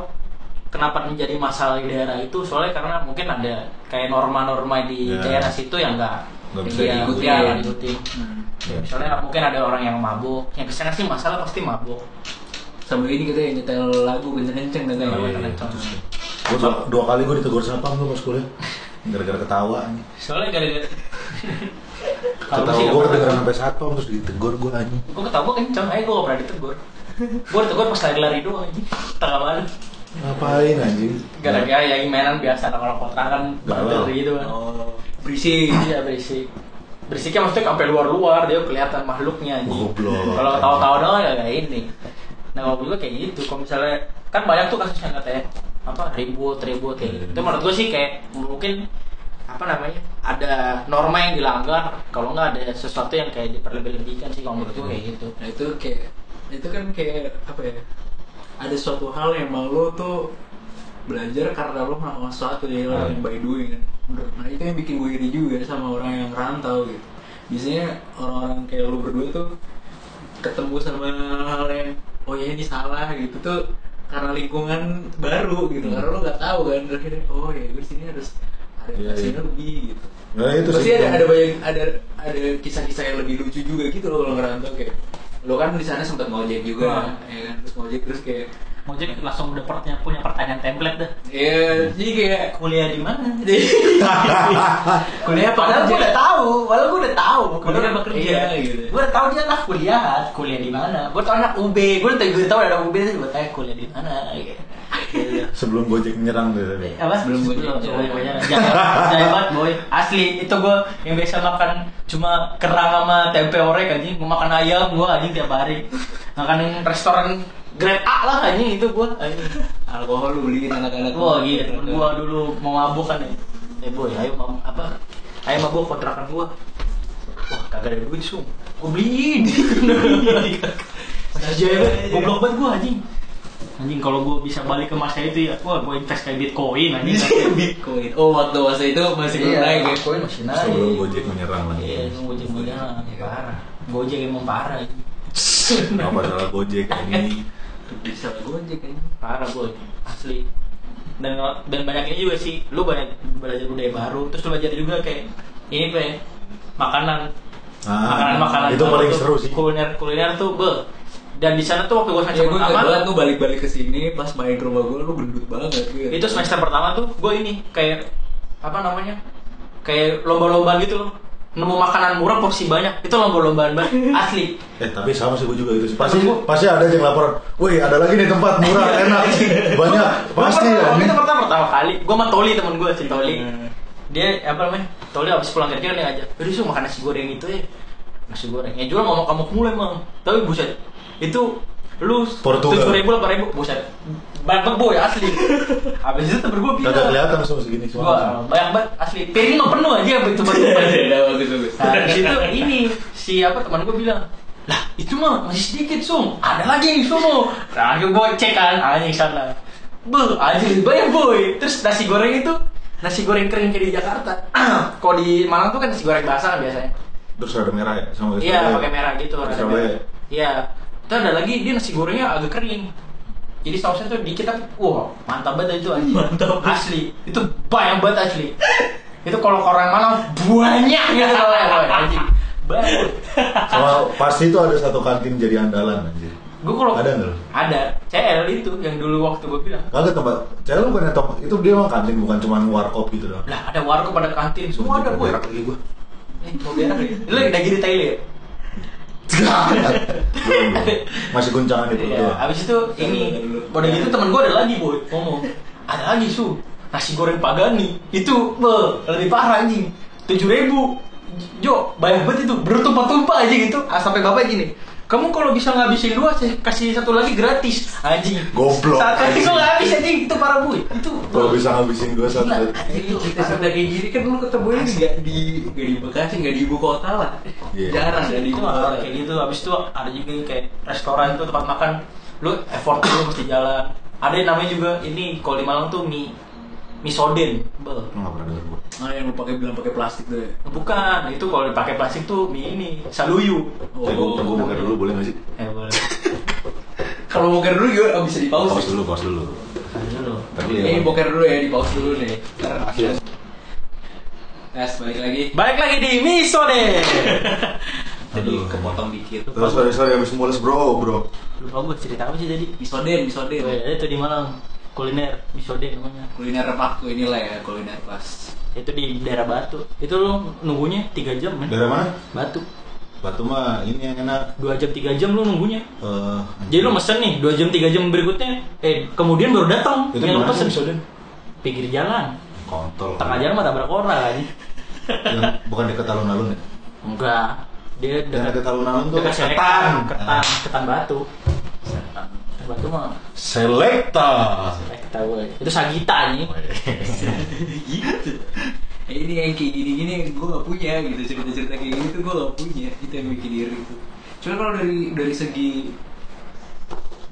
[SPEAKER 2] kenapa menjadi masalah di daerah itu soalnya karena mungkin ada kayak norma-norma di
[SPEAKER 3] Ya.
[SPEAKER 2] daerah situ yang nggak
[SPEAKER 3] Nggak bisa
[SPEAKER 2] iya, iya, nggak diikutin.
[SPEAKER 1] Hmm.
[SPEAKER 2] Ya, misalnya mungkin ada orang yang mabuk yang ke sana sih masalah pasti mabuk
[SPEAKER 1] Sama ini kita yang nyetel lagu kenceng-kenceng dan
[SPEAKER 2] Iya,
[SPEAKER 1] kayak
[SPEAKER 2] iya.
[SPEAKER 3] itu sih. Gue dua, dua kali gue ditegur sapam tuh pas kuliah. Gara-gara ketawa
[SPEAKER 2] soalnya gara-gara [LAUGHS]
[SPEAKER 3] Ketawa
[SPEAKER 2] sih
[SPEAKER 3] gue kedengeran sampai satpam terus ditegur gue anjing.
[SPEAKER 2] gue ketawa kenceng? Aja gue gak pernah ditegur. Gue ditegur pas lari lari doang anjing. Tengah malam.
[SPEAKER 3] Ngapain anjing?
[SPEAKER 2] gara-gara ya mainan biasa anak-anak kontrakan
[SPEAKER 3] Galau.
[SPEAKER 2] bandel gitu kan.
[SPEAKER 1] Oh, berisik.
[SPEAKER 2] iya berisik. Berisiknya maksudnya sampai luar-luar dia kelihatan makhluknya anjing. Kalau tahu-tahu doang ya kayak ini. Nah kalau gue kayak gitu. Kalau misalnya kan banyak tuh kasus yang katanya apa ribut ribut kayak gitu. Itu menurut gue sih kayak mungkin apa namanya ada norma yang dilanggar kalau nggak ada sesuatu yang kayak diperlebih-lebihkan sih kalau menurut gue kayak gitu
[SPEAKER 1] Nah itu kayak itu kan kayak apa ya? Ada suatu hal yang mau lo tuh belajar karena lo melakukan sesuatu jadi orang yang by doing kan. Nah itu yang bikin gue iri juga sama orang yang rantau gitu. Biasanya orang-orang kayak lo berdua tuh ketemu sama hal yang oh ya ini salah gitu tuh karena lingkungan baru gitu karena lo nggak tahu kan akhirnya oh ya gue sini harus
[SPEAKER 3] Iya, iya.
[SPEAKER 1] lebih gitu
[SPEAKER 3] Nah itu
[SPEAKER 1] Pasti
[SPEAKER 3] sih.
[SPEAKER 1] ada ada banyak ada ada kisah-kisah yang lebih lucu juga gitu loh kalau ngerantau kayak lo kan di sana sempat ngojek juga
[SPEAKER 2] Hmm.
[SPEAKER 1] ya kan terus ngojek terus kayak
[SPEAKER 2] Mojek langsung udah punya, punya pertanyaan template dah
[SPEAKER 1] ya jadi kayak
[SPEAKER 2] kuliah di mana [LAUGHS]
[SPEAKER 1] kuliah apa
[SPEAKER 2] Padahal gue udah tahu, padahal gue udah tahu
[SPEAKER 1] Kuliah
[SPEAKER 2] Padahal
[SPEAKER 1] apa kerja,
[SPEAKER 2] Iya,
[SPEAKER 1] gitu.
[SPEAKER 2] Gue udah tahu dia anak kuliah, kuliah di mana? Gue tau anak UB, gue udah tahu ada UB, gue tanya kuliah di mana? Gitu.
[SPEAKER 3] Sebelum Gojek menyerang tuh tadi.
[SPEAKER 2] Apa?
[SPEAKER 1] Sebelum
[SPEAKER 2] Sebelum gua jadi- Jangan banget boy. Asli itu gue yang biasa makan cuma kerang sama tempe orek anjing, gue makan ayam gue anjing tiap hari. Makan restoran grade A lah anjing itu gue anjing.
[SPEAKER 1] alkohol lu beliin anak-anak
[SPEAKER 2] Wah gitu, temen gua dulu mau mabuk kan ya Eh boy, ayo mam apa? Ayo mabuk kontrakan gua Wah kagak ada duit sung Gua beliin Masih aja goblok banget gua anjing Anjing kalau gua bisa balik ke masa itu ya Wah gua invest kayak bitcoin anjing. [LAUGHS]
[SPEAKER 1] Bitcoin. Oh waktu masa itu masih belum
[SPEAKER 2] Iya,
[SPEAKER 1] naik ya?
[SPEAKER 2] Bitcoin masih naik.
[SPEAKER 3] Sebelum Gojek menyerang lagi.
[SPEAKER 2] Iya, sebelum gojek menyerang. Parah. Gojek emang parah anjing. [LAUGHS]
[SPEAKER 3] Apa salah Gojek ini?
[SPEAKER 1] bisa gojek kan
[SPEAKER 2] parah boy asli. Dan dan banyaknya juga sih lu banyak belajar budaya baru terus lu belajar juga kayak ini pe makanan.
[SPEAKER 3] Ah,
[SPEAKER 2] makanan makanan
[SPEAKER 3] itu paling seru sih.
[SPEAKER 2] kuliner kuliner tuh be dan di sana tuh waktu gua
[SPEAKER 1] ya
[SPEAKER 2] semester
[SPEAKER 1] gue ingat
[SPEAKER 2] pertama
[SPEAKER 1] banget tuh balik-balik ke sini pas main ke rumah gue lu gendut banget gitu.
[SPEAKER 2] itu semester pertama tuh gue ini kayak apa namanya kayak lomba-lomba gitu loh nemu makanan murah porsi banyak itu lomba-lombaan banget [LAUGHS] asli
[SPEAKER 3] Eh tapi sama sih gue juga itu sih. Pasti pasti ada yang laporan. Wih ada lagi nih tempat murah [LAUGHS] enak banyak
[SPEAKER 2] Gua
[SPEAKER 3] pasti ya.
[SPEAKER 2] itu pertama pertama kali gue sama Toli temen gue si Toli
[SPEAKER 1] Hmm.
[SPEAKER 2] dia apa namanya Toli abis pulang kerja kan dia ngajak jadi sih makan nasi goreng itu ya nasi goreng ya jual ngomong kamu mulai emang tapi buset itu lu tujuh ribu delapan ribu buset banyak boy asli habis itu temen gue bilang
[SPEAKER 3] Kagak kelihatan semua segini semua.
[SPEAKER 2] gua banyak banget asli piring nggak penuh aja itu [LAUGHS]
[SPEAKER 1] bagus.
[SPEAKER 2] Nah, di situ ini si apa teman gue bilang, lah itu mah masih sedikit sum, ada lagi nih sumo. Nah, gue cek kan, anjing sana. Be, anjing banyak boy. Terus nasi goreng itu nasi goreng kering kayak di Jakarta. [CLEARS THROAT] Kalau di Malang tuh kan nasi goreng basah kan biasanya.
[SPEAKER 3] Terus ada merah ya sama
[SPEAKER 2] Iya,
[SPEAKER 3] Surabaya.
[SPEAKER 2] pakai merah gitu. Ada merah. Iya. Terus ada lagi dia nasi gorengnya agak kering. Jadi sausnya tuh dikit tapi wah mantap banget itu anjing.
[SPEAKER 1] Mantap.
[SPEAKER 2] Asli. Itu banyak banget asli. itu kalau orang Malang banyak gitu soalnya boy, anjing. Banyak.
[SPEAKER 3] Sama pasti itu ada satu kantin jadi andalan anjir.
[SPEAKER 2] gue kalau
[SPEAKER 3] Ada nggak
[SPEAKER 2] ada CL itu yang dulu waktu gue bilang
[SPEAKER 3] Kagak tempat. Lu bukannya top itu dia mah kantin bukan cuma warkop gitu dong.
[SPEAKER 2] lah ada warung pada kantin semua ada gue
[SPEAKER 3] Berak lagi gua.
[SPEAKER 2] eh mau berak ya lu lagi lagi di Thailand ya. [LAUGHS]
[SPEAKER 3] Masih guncangan itu
[SPEAKER 2] Iya,
[SPEAKER 3] doang.
[SPEAKER 2] abis itu ini udah gitu temen gue ada lagi boy. Ngomong ada lagi su. Nasi goreng pagani. Itu be, lebih parah anjing. Tujuh ribu. Jo banyak banget itu. Bertumpah-tumpah aja gitu. Ah, sampai bapak gini kamu kalau bisa ngabisin dua kasih satu lagi gratis anjing
[SPEAKER 3] Goblok,
[SPEAKER 2] satu lagi
[SPEAKER 3] anjing.
[SPEAKER 2] kok nggak habis anjing itu parah boy itu
[SPEAKER 3] Kalau bisa ngabisin gua satu.
[SPEAKER 2] Gila.
[SPEAKER 1] Itu kita cerita kayak gini kan lu ketemunya nggak di nggak di Bekasi nggak di ibu kota lah.
[SPEAKER 3] Iya.
[SPEAKER 1] Jarang ada di
[SPEAKER 2] itu
[SPEAKER 1] ibu
[SPEAKER 2] nggak
[SPEAKER 1] kota.
[SPEAKER 2] ada kayak gitu habis itu ada juga yang kayak restoran tuh tempat makan lu effort lu mesti jalan ada yang namanya juga ini kalau di Malang tuh mie mie soden Bel.
[SPEAKER 3] Nggak pernah denger gua.
[SPEAKER 1] Ah yang lu pakai bilang pakai plastik tuh. ya.
[SPEAKER 2] bukan itu kalau dipakai plastik tuh mie ini saluyu
[SPEAKER 1] Oh.
[SPEAKER 3] Eh, gua, gua buka dulu boleh nggak sih?
[SPEAKER 2] eh boleh [LAUGHS]
[SPEAKER 1] Kalau boker dulu juga oh, bisa di pause.
[SPEAKER 3] Pause dulu, pause dulu.
[SPEAKER 2] Ayo lu.
[SPEAKER 3] Tapi
[SPEAKER 1] Ini
[SPEAKER 3] ya.
[SPEAKER 1] boker dulu ya di pause dulu nih.
[SPEAKER 3] Iya.
[SPEAKER 1] Tes balik lagi.
[SPEAKER 2] balik lagi di mie soden [LAUGHS]
[SPEAKER 1] Jadi kepotong dikit.
[SPEAKER 3] Terus sorry sorry habis mules bro bro.
[SPEAKER 2] lupa gue cerita apa sih tadi
[SPEAKER 1] Misoden, misoden.
[SPEAKER 2] Oh, ya, itu di Malang kuliner mie soden namanya
[SPEAKER 1] Kuliner waktu inilah ya, kuliner pas.
[SPEAKER 2] itu di daerah Batu itu lu nunggunya 3 jam men
[SPEAKER 3] Daerah mana?
[SPEAKER 2] Batu
[SPEAKER 3] Batu mah ini yang enak.
[SPEAKER 2] dua jam tiga jam lu nunggunya
[SPEAKER 3] Eh,
[SPEAKER 2] Jadi lu mesen nih, 2 jam 3 jam berikutnya Eh, kemudian baru datang
[SPEAKER 3] itu
[SPEAKER 2] yang lu
[SPEAKER 3] mana
[SPEAKER 2] pesen
[SPEAKER 3] Misoden?
[SPEAKER 2] Pinggir jalan
[SPEAKER 3] Kontol.
[SPEAKER 2] Tengah jalan mah tabrak orang
[SPEAKER 3] Yang bukan dekat alun-alun ya?
[SPEAKER 2] Enggak Dia dekat
[SPEAKER 3] alun-alun tuh ketan.
[SPEAKER 2] ketan Ketan, ketan batu batu mah.
[SPEAKER 3] Selecta.
[SPEAKER 2] Eh, kita gue Itu Sagita nih [LAUGHS]
[SPEAKER 1] gitu. Ini yang kayak gini-gini gue gak punya gitu. Cerita-cerita kayak gini tuh gue gak punya. Itu yang bikin diri itu. Cuma kalau dari dari segi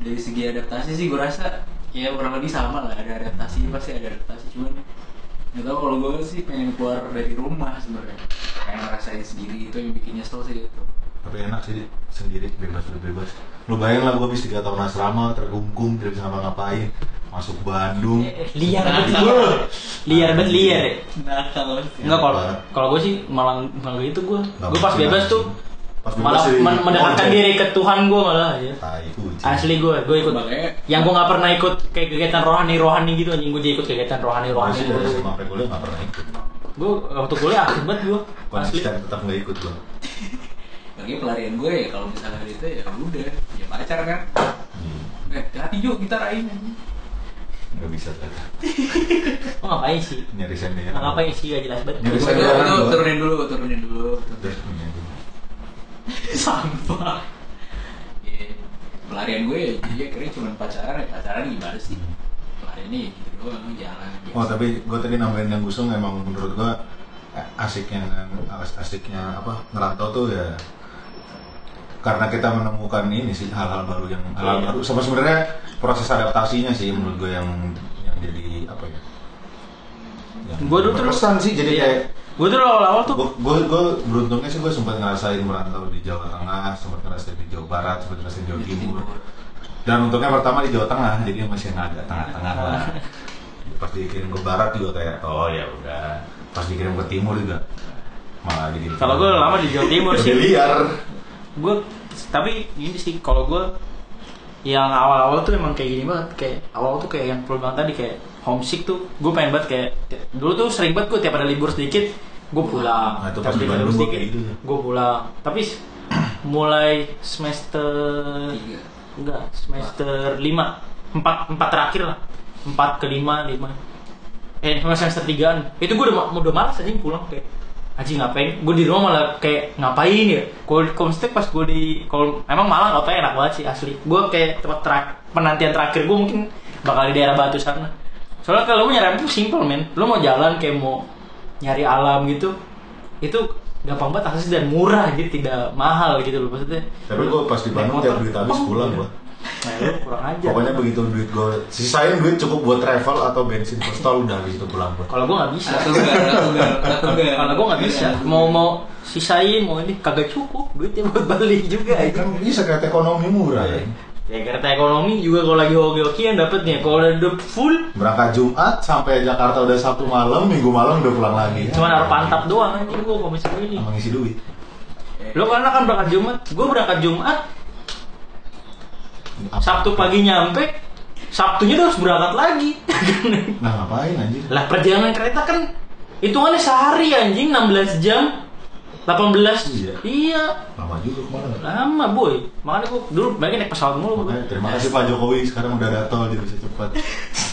[SPEAKER 1] dari segi adaptasi sih gue rasa ya kurang lebih sama lah. Ada adaptasi pasti ada adaptasi. Cuman nggak tahu kalau gue sih pengen keluar dari rumah sebenarnya. Pengen ngerasain sendiri. Itu yang bikin nyesel sih itu
[SPEAKER 3] Tapi enak sih sendiri bebas bebas. Lu bayangin lah gue habis 3 tahun asrama terkungkung tidak bisa ngapa-ngapain. Masuk Bandung.
[SPEAKER 2] Eh, Liar banget liar Liar banget liar ya
[SPEAKER 1] nakal
[SPEAKER 2] Enggak kalau
[SPEAKER 3] Apa?
[SPEAKER 2] kalau gue sih malah malah gitu gue
[SPEAKER 3] Nggak
[SPEAKER 2] Gue pas bebas tuh
[SPEAKER 3] Pas bebas
[SPEAKER 2] malah men- mendekatkan diri ke Tuhan gue malah ya. Asli gue, gue ikut
[SPEAKER 1] Makanya
[SPEAKER 2] Yang gue gak pernah ikut kayak kegiatan rohani-rohani gitu anjing Gue jadi ikut kegiatan rohani-rohani
[SPEAKER 3] Masih dari SMA sampai kuliah nggak pernah ikut.
[SPEAKER 2] Gue waktu kuliah aktif banget gue Asli
[SPEAKER 3] Konsisten tetap nggak ikut gue. [LAUGHS]
[SPEAKER 1] bagi pelarian gue ya kalau misalnya itu ya udah ya pacar kan
[SPEAKER 3] Hmm.
[SPEAKER 1] eh hati juga kita rain
[SPEAKER 3] Nggak bisa ternyata.
[SPEAKER 2] Lo [LAUGHS] ngapain sih?
[SPEAKER 3] Nyari sendiri.
[SPEAKER 2] Ngapain sih, gak jelas banget
[SPEAKER 3] Nyari sendiri.
[SPEAKER 1] itu turunin dulu, turunin dulu.
[SPEAKER 3] Ini aja. [LAUGHS]
[SPEAKER 1] Sampah. Iya. Pelarian gue ya, jadi akhirnya cuma pacaran ya pacaran gimana sih? Pelarian nih gitu doang jalan. biasa.
[SPEAKER 3] Oh tapi gue tadi nambahin yang gusung emang menurut gue eh, asiknya as- asiknya apa ngerantau tuh ya karena kita menemukan ini sih hal-hal baru yang
[SPEAKER 2] Iya.
[SPEAKER 3] baru. Sama sebenarnya proses adaptasinya sih menurut gue yang yang jadi apa ya?
[SPEAKER 2] Gua dulu
[SPEAKER 3] berkesan sih jadi kayak
[SPEAKER 2] Gue tuh awal-awal tuh
[SPEAKER 3] gue gue beruntungnya sih gue sempat ngerasain merantau di Jawa Tengah sempat ngerasain di Jawa Barat sempat ngerasain di Jawa Timur. Dan untungnya pertama di Jawa Tengah jadi masih agak tengah-tengah lah. Pas dikirim ke Barat juga kayak oh ya udah. Pas dikirim ke Timur juga malah jadi
[SPEAKER 2] Kalau gue lama di Jawa Timur sih.
[SPEAKER 3] liar
[SPEAKER 2] gue tapi ini sih kalau gue yang awal-awal tuh emang kayak gini banget. Kayak awal tuh kayak yang perlu bilang tadi kayak homesick tuh. Gue pengen banget kayak dulu tuh sering banget gue tiap ada libur sedikit gue pulang.
[SPEAKER 3] Nah, itu
[SPEAKER 2] Tiap
[SPEAKER 3] pas di
[SPEAKER 2] ada libur sedikit
[SPEAKER 3] kayak gitu.
[SPEAKER 2] gue pulang. Tapi mulai semester
[SPEAKER 1] Tiga.
[SPEAKER 2] enggak semester lima. Empat empat terakhir lah. Empat ke lima lima. Eh semester tigaan. Itu gue udah udah malas aja pulang kayak Aji ngapain? Gue di rumah malah kayak ngapain ya? Kalau kalau mesti pas gue di kalau emang malah ngapain enak banget sih asli. Gue kayak tempat terak, penantian terakhir gue mungkin bakal di daerah Batu sana. Soalnya kalau mau nyari tuh simple men. Lo mau jalan kayak mau nyari alam gitu, itu gampang banget akses dan murah gitu, tidak mahal gitu loh maksudnya.
[SPEAKER 3] tapi gue pas di Bandung tiap duit habis pulang
[SPEAKER 2] gitu.
[SPEAKER 3] gue
[SPEAKER 2] Nah, lu kurang aja.
[SPEAKER 3] pokoknya begitu duit gue sisain duit cukup buat travel atau bensin ke stol udah habis itu pulang gue
[SPEAKER 2] Kalau gue nggak bisa. Kalau gue nggak bisa. Mau mau sisain mau ini kagak cukup duitnya buat balik juga.
[SPEAKER 3] kan bisa kayak ekonomi murah ya
[SPEAKER 2] Ya kereta ekonomi juga kalau lagi hoki-hokian dapetnya. Kalau udah full,
[SPEAKER 3] berangkat Jumat sampai Jakarta udah Sabtu malam, Minggu malam udah pulang lagi.
[SPEAKER 2] cuma naruh pantap doang anjing gue kalau misalnya ini.
[SPEAKER 3] Sama ngisi duit.
[SPEAKER 2] Lo karena kan berangkat Jumat, gue berangkat Jumat
[SPEAKER 3] Apa?
[SPEAKER 2] Sabtu pagi nyampe, Sabtunya udah harus berangkat lagi.
[SPEAKER 3] Nah ngapain anjir?
[SPEAKER 2] lah perjalanan kereta kan hitungannya sehari anjing 16 jam. 18
[SPEAKER 3] Iya.
[SPEAKER 2] iya
[SPEAKER 3] Lama juga ke mana?
[SPEAKER 2] lama boy makanya gua dulu bagi naik pesawat mulu.
[SPEAKER 3] Makanya terima kasih Pak Jokowi sekarang udah ada tol jadi bisa cepat.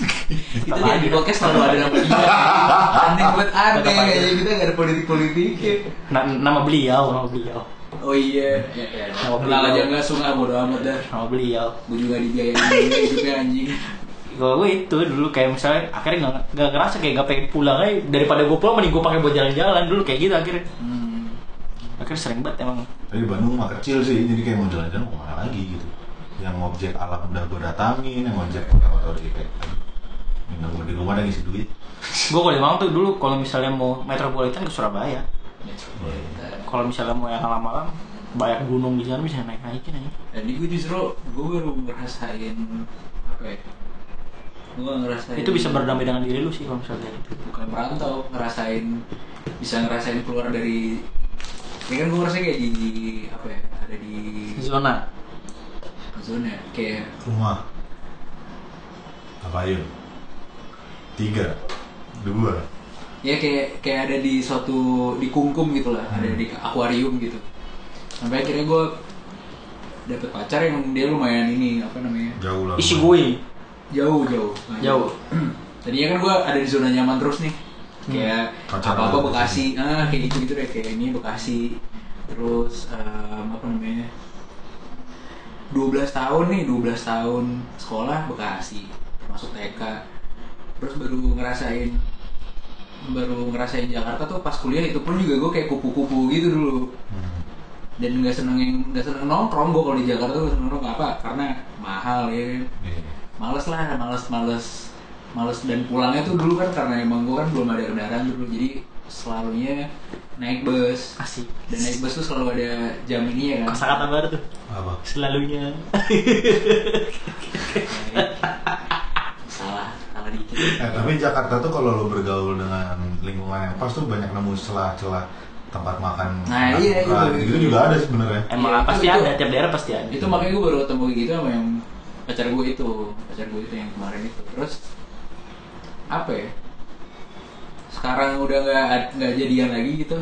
[SPEAKER 3] [LAUGHS]
[SPEAKER 1] Kita di di podcast selalu ada nama dia. [LAUGHS] Aneh buat aneh, kita nggak ada politik-politiknya.
[SPEAKER 2] Na- nama beliau nama beliau
[SPEAKER 1] Oh iya, ya, ya. Kenal aja nggak sungai bodo amat dah.
[SPEAKER 2] nama beliau
[SPEAKER 1] Gue juga dibiayain juga [LAUGHS] hidupnya anjing.
[SPEAKER 2] kalau gue itu dulu kayak misalnya akhirnya nggak nggak ngerasa kayak gak pengen pulang aja daripada gue pulang mending gue pakai buat jalan-jalan dulu kayak gitu akhirnya
[SPEAKER 1] Hmm.
[SPEAKER 2] akhirnya sering banget emang
[SPEAKER 3] Tapi Bandung mah kecil sih, jadi kayak mau jalan-jalan mau ke mana lagi gitu. Yang objek alam udah gue datangin, yang objek yang tau dia kayak ini gue di rumah lagi ngisi duit.
[SPEAKER 2] gue kalau di Malang tuh dulu kalau misalnya mau metropolitan ke Surabaya. Kalau misalnya mau yang alam-alam banyak gunung di sana bisa naik naikin aja
[SPEAKER 1] Jadi gue justru gue baru ngerasain apa ya? Gue ngerasain
[SPEAKER 2] itu bisa berdamai dengan diri lu sih kalau misalnya gitu
[SPEAKER 1] bukan merantau ngerasain bisa ngerasain keluar dari ya kan gue ngerasa kayak di apa ya ada di
[SPEAKER 2] zona
[SPEAKER 1] zona kayak
[SPEAKER 3] Rumah. Apa yuk? Tiga, dua.
[SPEAKER 1] Ya kayak kayak ada di suatu di kungkum gitu lah ada di akuarium gitu. Sampai akhirnya gue dapet pacar yang dia lumayan ini apa namanya?
[SPEAKER 3] Jauh lah.
[SPEAKER 2] isi gue
[SPEAKER 1] jauh jauh.
[SPEAKER 2] Jauh. [CLEARS THROAT]
[SPEAKER 1] tadinya kan gue ada di zona nyaman terus nih. Kayak
[SPEAKER 3] Pacaran
[SPEAKER 1] apa apa bekasi. ah kayak gitu gitu deh kayak ini bekasi. Terus em, apa namanya? 12 tahun nih 12 tahun sekolah bekasi masuk TK terus baru ngerasain baru ngerasain Jakarta tuh pas kuliah itu pun juga gue kayak kupu-kupu gitu dulu.
[SPEAKER 3] Hmm.
[SPEAKER 1] dan nggak seneng yang nggak seneng nongkrong gue kalau di Jakarta tuh seneng nongkrong. Apa? Karena mahal ya.
[SPEAKER 3] Iya.
[SPEAKER 1] males lah males males males. Dan pulangnya tuh dulu kan karena emang gue kan belum ada kendaraan dulu. Jadi selalunya naik bus.
[SPEAKER 2] Asik.
[SPEAKER 1] Dan naik bus tuh selalu ada jam ini ya kan.
[SPEAKER 2] Kata baru tuh.
[SPEAKER 3] Apa?
[SPEAKER 2] selalunya [LAUGHS]
[SPEAKER 3] Eh, tapi Jakarta tuh kalau lo bergaul dengan lingkungan yang pas tuh banyak nemu celah-celah tempat makan.
[SPEAKER 1] Nah,
[SPEAKER 3] makan
[SPEAKER 1] iya,
[SPEAKER 3] murah.
[SPEAKER 1] iya.
[SPEAKER 3] Gitu juga ada sebenarnya.
[SPEAKER 2] emang
[SPEAKER 1] Iya,
[SPEAKER 2] pasti
[SPEAKER 1] itu-
[SPEAKER 2] ada tiap daerah pasti ada
[SPEAKER 1] itu makanya gue baru ketemu gitu sama yang pacar gue itu pacar gue itu yang kemarin itu terus apa ya sekarang udah nggak nggak jadian lagi gitu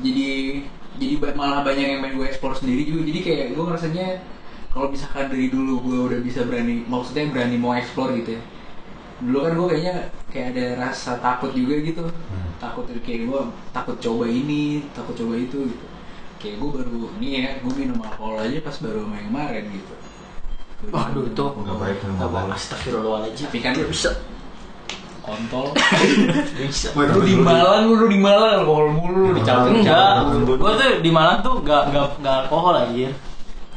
[SPEAKER 1] jadi jadi malah banyak yang main gue explore sendiri juga jadi kayak gue ngerasanya kalau misalkan dari dulu gue udah bisa berani maksudnya berani mau explore gitu ya dulu kan gue kayaknya kayak ada rasa takut juga gitu.
[SPEAKER 3] Hmm.
[SPEAKER 1] takut kayak gue takut coba ini takut coba itu gitu. Kayak gue baru ini ya gue minum alkohol aja pas baru main kemarin gitu.
[SPEAKER 2] Waduh itu
[SPEAKER 3] Nggak baik minum
[SPEAKER 2] Nggak
[SPEAKER 3] alkohol.
[SPEAKER 2] baik. Astagfirullahaladzim.
[SPEAKER 1] Tapi kan
[SPEAKER 2] bisa.
[SPEAKER 1] kontol. [LAUGHS]
[SPEAKER 2] Bisa.
[SPEAKER 1] Lu di Malang lu di Malang alkohol mulu lu
[SPEAKER 3] Di
[SPEAKER 1] dicampur.
[SPEAKER 2] Enggak, gue tuh di Malang tuh gak, gak, gak alkohol aja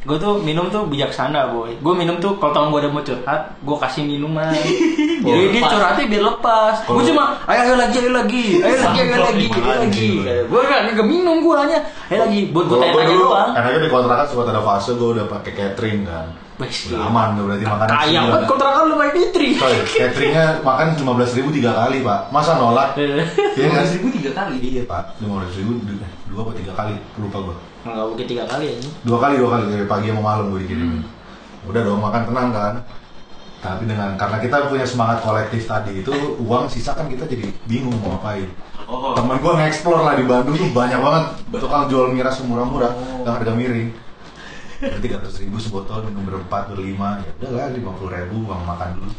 [SPEAKER 2] Gue tuh minum tuh bijaksana boy. Gue minum tuh kalau temen gue ada mau curhat Gue kasih minuman. Jadi [LAUGHS] dia curhatnya biar lepas. Gue cuma ayo ayo lagi ayo lagi Ayo lagi ayo lagi ayo lagi? Gue gak, gak minum gue hanya. Ayo lagi buat gue
[SPEAKER 3] dulu,
[SPEAKER 2] doang.
[SPEAKER 3] enaknya di kontrakan sempat ada fase gue udah pakai catering kan. Udah
[SPEAKER 2] iya.
[SPEAKER 3] aman, udah berarti makan
[SPEAKER 2] Kayak banget kontrakan lu main ditri
[SPEAKER 3] Coy, cateringnya makan 15 ribu tiga kali pak. Masa nolak? Iya
[SPEAKER 1] lima
[SPEAKER 3] kan?
[SPEAKER 1] ribu tiga kali
[SPEAKER 3] Iya pak, 15 ribu dua apa tiga kali, lupa gue.
[SPEAKER 2] Enggak mungkin tiga kali ya
[SPEAKER 3] Dua kali, dua kali dari pagi sama malam gue dikirimin. Udah dong makan tenang kan. Tapi dengan karena kita punya semangat kolektif tadi itu uang sisa kan kita jadi bingung mau ngapain.
[SPEAKER 1] oh
[SPEAKER 3] Temen gue nge-explore lah di Bandung tuh banyak banget tukang jual miras murah-murah
[SPEAKER 1] Oh.
[SPEAKER 3] dengan harga miring. Tiga ratus ribu sebotol minum berempat berlima. Ya udahlah lima puluh ribu uang makan dulu.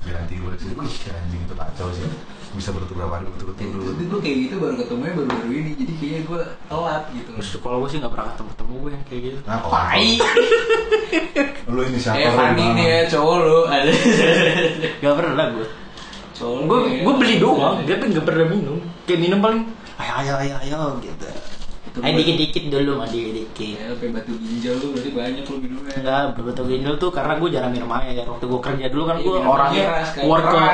[SPEAKER 3] Biar nanti gue sih, wih anjing itu kacau sih. Bisa berturut berapa hari berturut
[SPEAKER 1] itu gue kayak gitu baru ketemunya baru-baru ini. Jadi kayaknya gue telat gitu.
[SPEAKER 2] Terus kalau gue sih gak pernah ketemu-temu gue yang kayak gitu.
[SPEAKER 3] Nah,
[SPEAKER 1] tai. [LAUGHS]
[SPEAKER 3] Lu ini siapa?
[SPEAKER 1] eh Fanny nih ya cowok lu. Ada [LAUGHS]
[SPEAKER 2] Gak pernah gue
[SPEAKER 1] cowok
[SPEAKER 2] gue
[SPEAKER 1] ya.
[SPEAKER 2] gue beli doang. Dia kan gak pernah minum. Kayak minum paling ayo ayo ayo ayo gitu.
[SPEAKER 1] Itu
[SPEAKER 2] ayo
[SPEAKER 1] buat-
[SPEAKER 2] dikit dikit dulu mah dikit dikit
[SPEAKER 1] ya sampai batu ginjal lu berarti banyak lu minumnya.
[SPEAKER 2] Enggak berbatu ginjal tuh karena gue jarang minum air waktu gue kerja dulu kan
[SPEAKER 1] Iya,
[SPEAKER 2] gue orangnya
[SPEAKER 1] Keras, kan.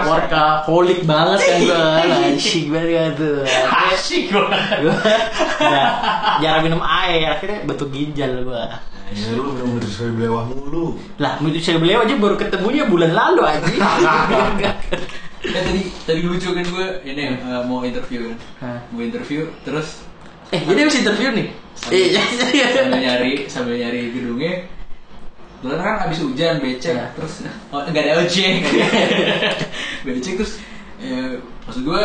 [SPEAKER 2] workaholic banget kan gue [LAUGHS] asik banget kan tuh.
[SPEAKER 1] Asik gue
[SPEAKER 2] ya, jarang minum air akhirnya batu ginjal gue
[SPEAKER 3] Ya lu minum saya belewah mulu.
[SPEAKER 2] lah saya beli aja baru ketemunya bulan lalu aja [LAUGHS]
[SPEAKER 1] Eh tadi tadi lucu kan gue ini eh, mau interview kan. Mau interview terus
[SPEAKER 2] eh jadi habis interview nih.
[SPEAKER 1] Sambil-
[SPEAKER 2] iya iya
[SPEAKER 1] sambil
[SPEAKER 2] iya.
[SPEAKER 1] nyari sambil nyari gedungnya. Kebetulan kan habis hujan becek
[SPEAKER 2] Iya.
[SPEAKER 1] terus oh, nggak ada ojek. [LAUGHS] Becek terus ya, maksud gue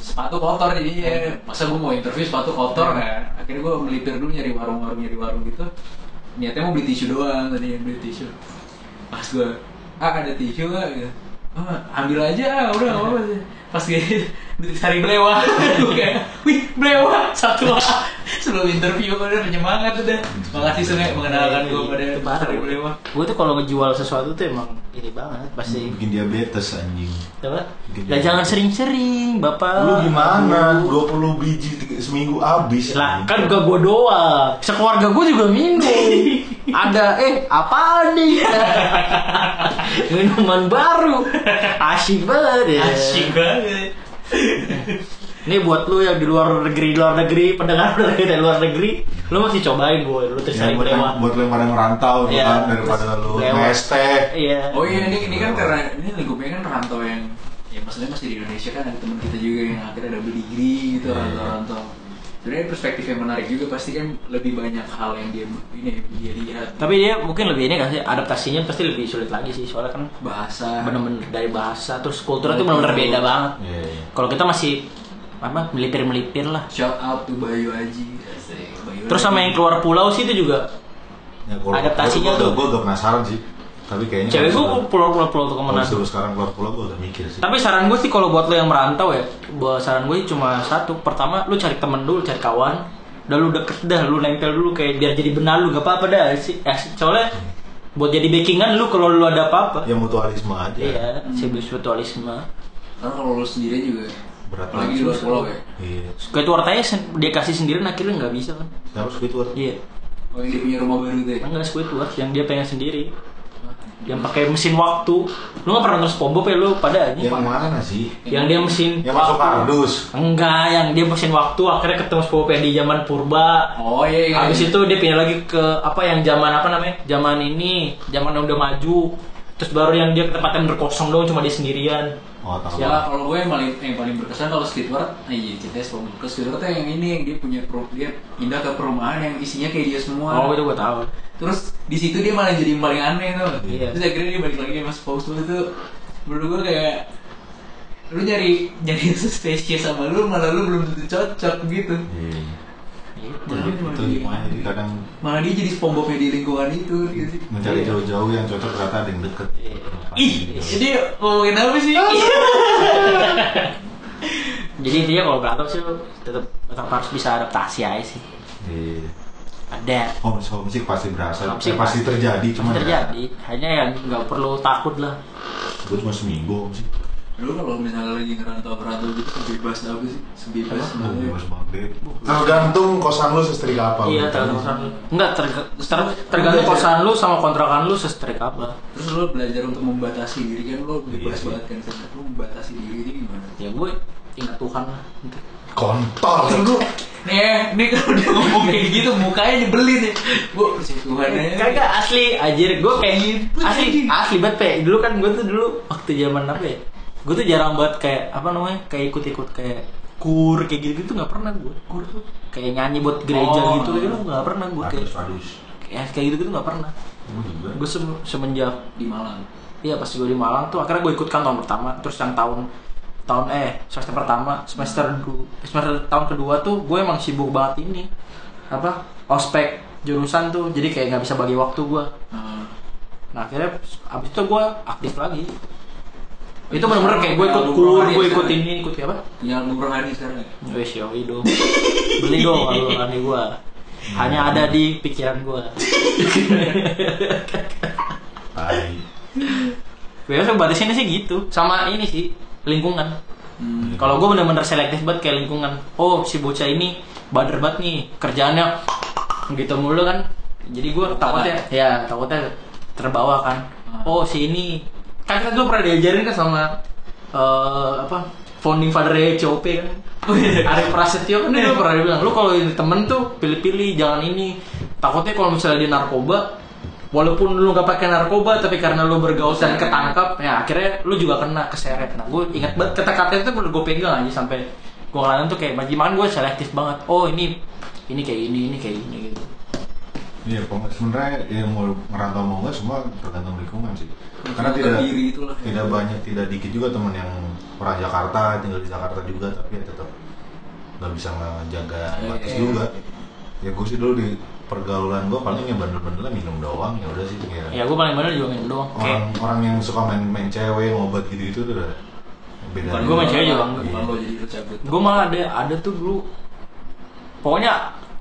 [SPEAKER 1] sepatu kotor jadinya masa gue mau interview sepatu kotor kan akhirnya gue melipir dulu nyari warung-warung nyari warung gitu. Niatnya mau beli tisu doang tadi beli tisu. Pas gue ah ada tisu nggak gitu oh, ambil aja ah, udah nggak apa-apa pas gue cari belewah wih belewah satu ah. Sebelum interview udah penyemangat udah makasih sungai mengenalkan gue pada belewah
[SPEAKER 2] Gue tuh kalau ngejual sesuatu tuh emang ini banget pasti.
[SPEAKER 3] bikin diabetes anjing
[SPEAKER 2] Coba. Ya jangan sering-sering, Bapak.
[SPEAKER 3] lu gimana 20 biji tiga- seminggu habis
[SPEAKER 2] Lah, kan gak gue doang. Sekeluarga gue juga minum. [LAUGHS] Ada, eh, apa nih? [LAUGHS] Minuman baru. Asyik banget ya.
[SPEAKER 1] asyik banget [LAUGHS]
[SPEAKER 2] Ini buat lu yang di luar negeri, di luar negeri, pendengar dari dari luar negeri, lu masih cobain gue, lu terus
[SPEAKER 3] ya,
[SPEAKER 2] cari
[SPEAKER 3] buat,
[SPEAKER 2] lewat.
[SPEAKER 3] buat lu yang pada merantau
[SPEAKER 2] Iya.
[SPEAKER 3] kan daripada lu
[SPEAKER 2] Lewat.
[SPEAKER 3] nge-ST
[SPEAKER 2] Iya.
[SPEAKER 1] Oh iya ini ini kan karena ini lingkupnya kan rantau yang ya maksudnya masih di Indonesia kan ada teman kita juga yang akhirnya double degree gitu
[SPEAKER 3] Iya.
[SPEAKER 1] rantau-rantau. Sebenarnya perspektif yang menarik juga pasti kan lebih banyak hal yang dia ini dia lihat
[SPEAKER 2] Tapi dia mungkin lebih ini kan sih, adaptasinya pasti lebih sulit lagi sih, soalnya kan
[SPEAKER 1] bahasa
[SPEAKER 2] bener-bener dari bahasa terus kulturnya tuh bener-bener beda banget.
[SPEAKER 3] Iya, iya.
[SPEAKER 2] Kalau kita masih apa melipir-melipir lah.
[SPEAKER 1] shout out to Bayu Aji Bayu
[SPEAKER 2] Terus sama yang keluar pulau sih itu juga
[SPEAKER 3] Ya, kalau-
[SPEAKER 2] Adaptasinya
[SPEAKER 3] gua-
[SPEAKER 2] tuh.
[SPEAKER 3] Gue udah penasaran sih Tapi kayaknya
[SPEAKER 2] cewek gue
[SPEAKER 3] suruh-
[SPEAKER 2] pulau-pulau pulau tuh
[SPEAKER 3] ke
[SPEAKER 2] mana.
[SPEAKER 3] suruh sekarang keluar pulau gue udah mikir sih
[SPEAKER 2] Tapi saran gue sih kalau buat lo yang merantau ya, buat saran gue cuma satu. Pertama, lu cari temen dulu, cari kawan. Udah lu deket dah, lu nempel dulu kayak biar jadi benar lu gak apa-apa dah sih. Ya, soalnya buat jadi backingan lu kalau lu ada apa-apa.
[SPEAKER 3] Ya mutualisme aja
[SPEAKER 2] Iya, spiritualisme.
[SPEAKER 1] karena kalau lu sendiri juga
[SPEAKER 3] Berat banget.
[SPEAKER 1] luar pulau ya
[SPEAKER 3] Iya
[SPEAKER 2] Squidward aja sen- dia kasih sendiri akhirnya nggak bisa kan.
[SPEAKER 3] Siapa Squidward?
[SPEAKER 2] Iya.
[SPEAKER 1] oh yang dia punya rumah baru tuh ya
[SPEAKER 2] Enggak Squidward yang dia pengen sendiri. Yang pakai mesin waktu. Lu nggak pernah nonton SpongeBob ya lu pada aja.
[SPEAKER 3] Yang mana sih?
[SPEAKER 2] Yang dia mesin
[SPEAKER 3] Yang masuk kardus
[SPEAKER 2] Enggak, yang dia mesin waktu akhirnya ketemu SpongeBob yang di zaman purba.
[SPEAKER 1] oh iya iya
[SPEAKER 2] Habis itu dia pindah lagi ke apa yang zaman apa namanya? Zaman ini, zaman yang udah maju. Terus baru yang dia ke tempat yang berkosong dong cuma dia sendirian.
[SPEAKER 3] Oh tahu
[SPEAKER 1] Ya kalau gue yang paling yang paling berkesan kalau Squidward, ah iya SpongeBob. Kalau Squidward tuh yang ini yang dia punya per- dia pindah ke perumahan yang isinya kayak dia semua.
[SPEAKER 2] Oh, itu gua tahu.
[SPEAKER 1] Terus di situ dia malah jadi yang paling aneh tuh.
[SPEAKER 2] Iya.
[SPEAKER 1] Terus akhirnya dia balik lagi sama SpongeBob itu menurut gue kayak lu nyari nyari [LAUGHS] spesies sama lu malah lu belum tentu cocok gitu.
[SPEAKER 3] Iya
[SPEAKER 2] Gitu.
[SPEAKER 3] Itu gimana jadi kadang
[SPEAKER 1] Malah dia jadi SpongeBobnya di lingkungan itu gitu
[SPEAKER 3] mencari
[SPEAKER 2] Iya.
[SPEAKER 3] jauh-jauh yang cocok ternyata ada yang deket
[SPEAKER 2] Iya.
[SPEAKER 1] Ih, jadi ngomongin apa sih? [LAUGHS]
[SPEAKER 2] Jadi dia kalau berantem sih tetap tetap harus bisa adaptasi aja sih.
[SPEAKER 3] Iya
[SPEAKER 2] Ada
[SPEAKER 3] Homesick, homesick pasti berasa
[SPEAKER 2] Homesick
[SPEAKER 3] Eh, pasti
[SPEAKER 2] pasti.
[SPEAKER 3] terjadi cuma
[SPEAKER 2] terjadi. Hanya yang nggak perlu takut lah.
[SPEAKER 3] Gue cuma seminggu homesick
[SPEAKER 1] Lu kalau misalnya lagi ngerantau-ngerantau gitu sebebas apa sih? Sebebas sebenarnya.
[SPEAKER 3] bebas banget Tergantung kosan lu sesetrik apa
[SPEAKER 2] Iya, tergantung kosan lu. Enggak, ter- tergantung kosan lu sama kontrakan lu sestrik apa.
[SPEAKER 1] Terus lu belajar untuk membatasi diri kan lu bebas
[SPEAKER 3] Iya.
[SPEAKER 1] banget kan Sen. Lu membatasi diri gimana?
[SPEAKER 2] Ya gue ingat Tuhan lah.
[SPEAKER 3] Kontol
[SPEAKER 1] Tunggu, nih ya, nih kalau udah ngomong kayak gitu mukanya nyebelin ya. Bu, si Tuhan ya.
[SPEAKER 2] Kagak asli anjir gue kayak asli asli banget pe dulu kan gue tuh dulu waktu zaman apa ya gue tuh jarang banget kayak apa namanya kayak ikut-ikut kayak kur kayak gitu gitu nggak pernah gue kur tuh kayak nyanyi buat gereja
[SPEAKER 1] Oh.
[SPEAKER 2] gitu gitu nggak pernah gue kayak
[SPEAKER 3] Adus,
[SPEAKER 2] ya kayak gitu gitu nggak pernah.
[SPEAKER 3] Gue
[SPEAKER 2] sem- semenjak
[SPEAKER 1] Di Malang.
[SPEAKER 2] Iya pas gue di Malang tuh akhirnya gue ikutkan tahun pertama terus yang tahun tahun eh semester pertama semester du, semester tahun kedua tuh gue emang sibuk banget ini apa ospek jurusan tuh jadi kayak nggak bisa bagi waktu gue
[SPEAKER 1] Nah,
[SPEAKER 2] nah akhirnya abis itu gue aktif lagi itu bener-bener kayak gue ikut kur gue ikut ini ikut apa
[SPEAKER 1] punya Nur Rohani sekarang ya?
[SPEAKER 2] Wes yoi dong beli dong kalau [LAUGHS] aneh gue hanya ada di pikiran gue
[SPEAKER 3] Tai
[SPEAKER 2] biasa batasinnya sih gitu sama ini sih lingkungan
[SPEAKER 1] Hmm.
[SPEAKER 2] Kalau gue bener-bener selektif banget kayak lingkungan. Oh si bocah ini bader banget nih kerjaannya gitu mulu kan. Jadi gue takutnya ya takutnya terbawa kan.
[SPEAKER 1] Ah.
[SPEAKER 2] Oh si ini kan kan gue pernah diajarin kan sama eh, apa founding father COP kan. Arif Prasetyo kan dia pernah bilang lu kalau ini temen tuh pilih-pilih jangan ini. Takutnya kalau misalnya dia narkoba walaupun lu gak pakai narkoba tapi karena lu bergaul dan ketangkap ya akhirnya lu juga kena keseret nah gue ingat banget kata-kata itu udah gue pegang aja sampai gue ngelanin tuh kayak majimakan gue selektif banget oh ini ini kayak ini ini kayak ini gitu
[SPEAKER 3] Iya, sebenarnya ya mau ngerantau mau nggak semua tergantung lingkungan sih. Karena tidak
[SPEAKER 1] diri itulah.
[SPEAKER 3] tidak banyak tidak dikit juga teman yang orang Jakarta tinggal di Jakarta juga tapi ya tetap nggak bisa ngejaga
[SPEAKER 1] Iya,
[SPEAKER 3] batas
[SPEAKER 1] iya.
[SPEAKER 3] juga. Ya gue sih dulu di pergaulan gue paling ya bandel-bandelnya minum doang ya udah sih kayak
[SPEAKER 2] ya gue paling bener juga minum doang
[SPEAKER 3] orang
[SPEAKER 2] kayak
[SPEAKER 3] orang yang suka main main cewek ngobat gitu tuh udah beda.
[SPEAKER 1] Bukan
[SPEAKER 2] Gua main cewek juga
[SPEAKER 1] cabut.
[SPEAKER 2] gue malah ada ada tuh dulu pokoknya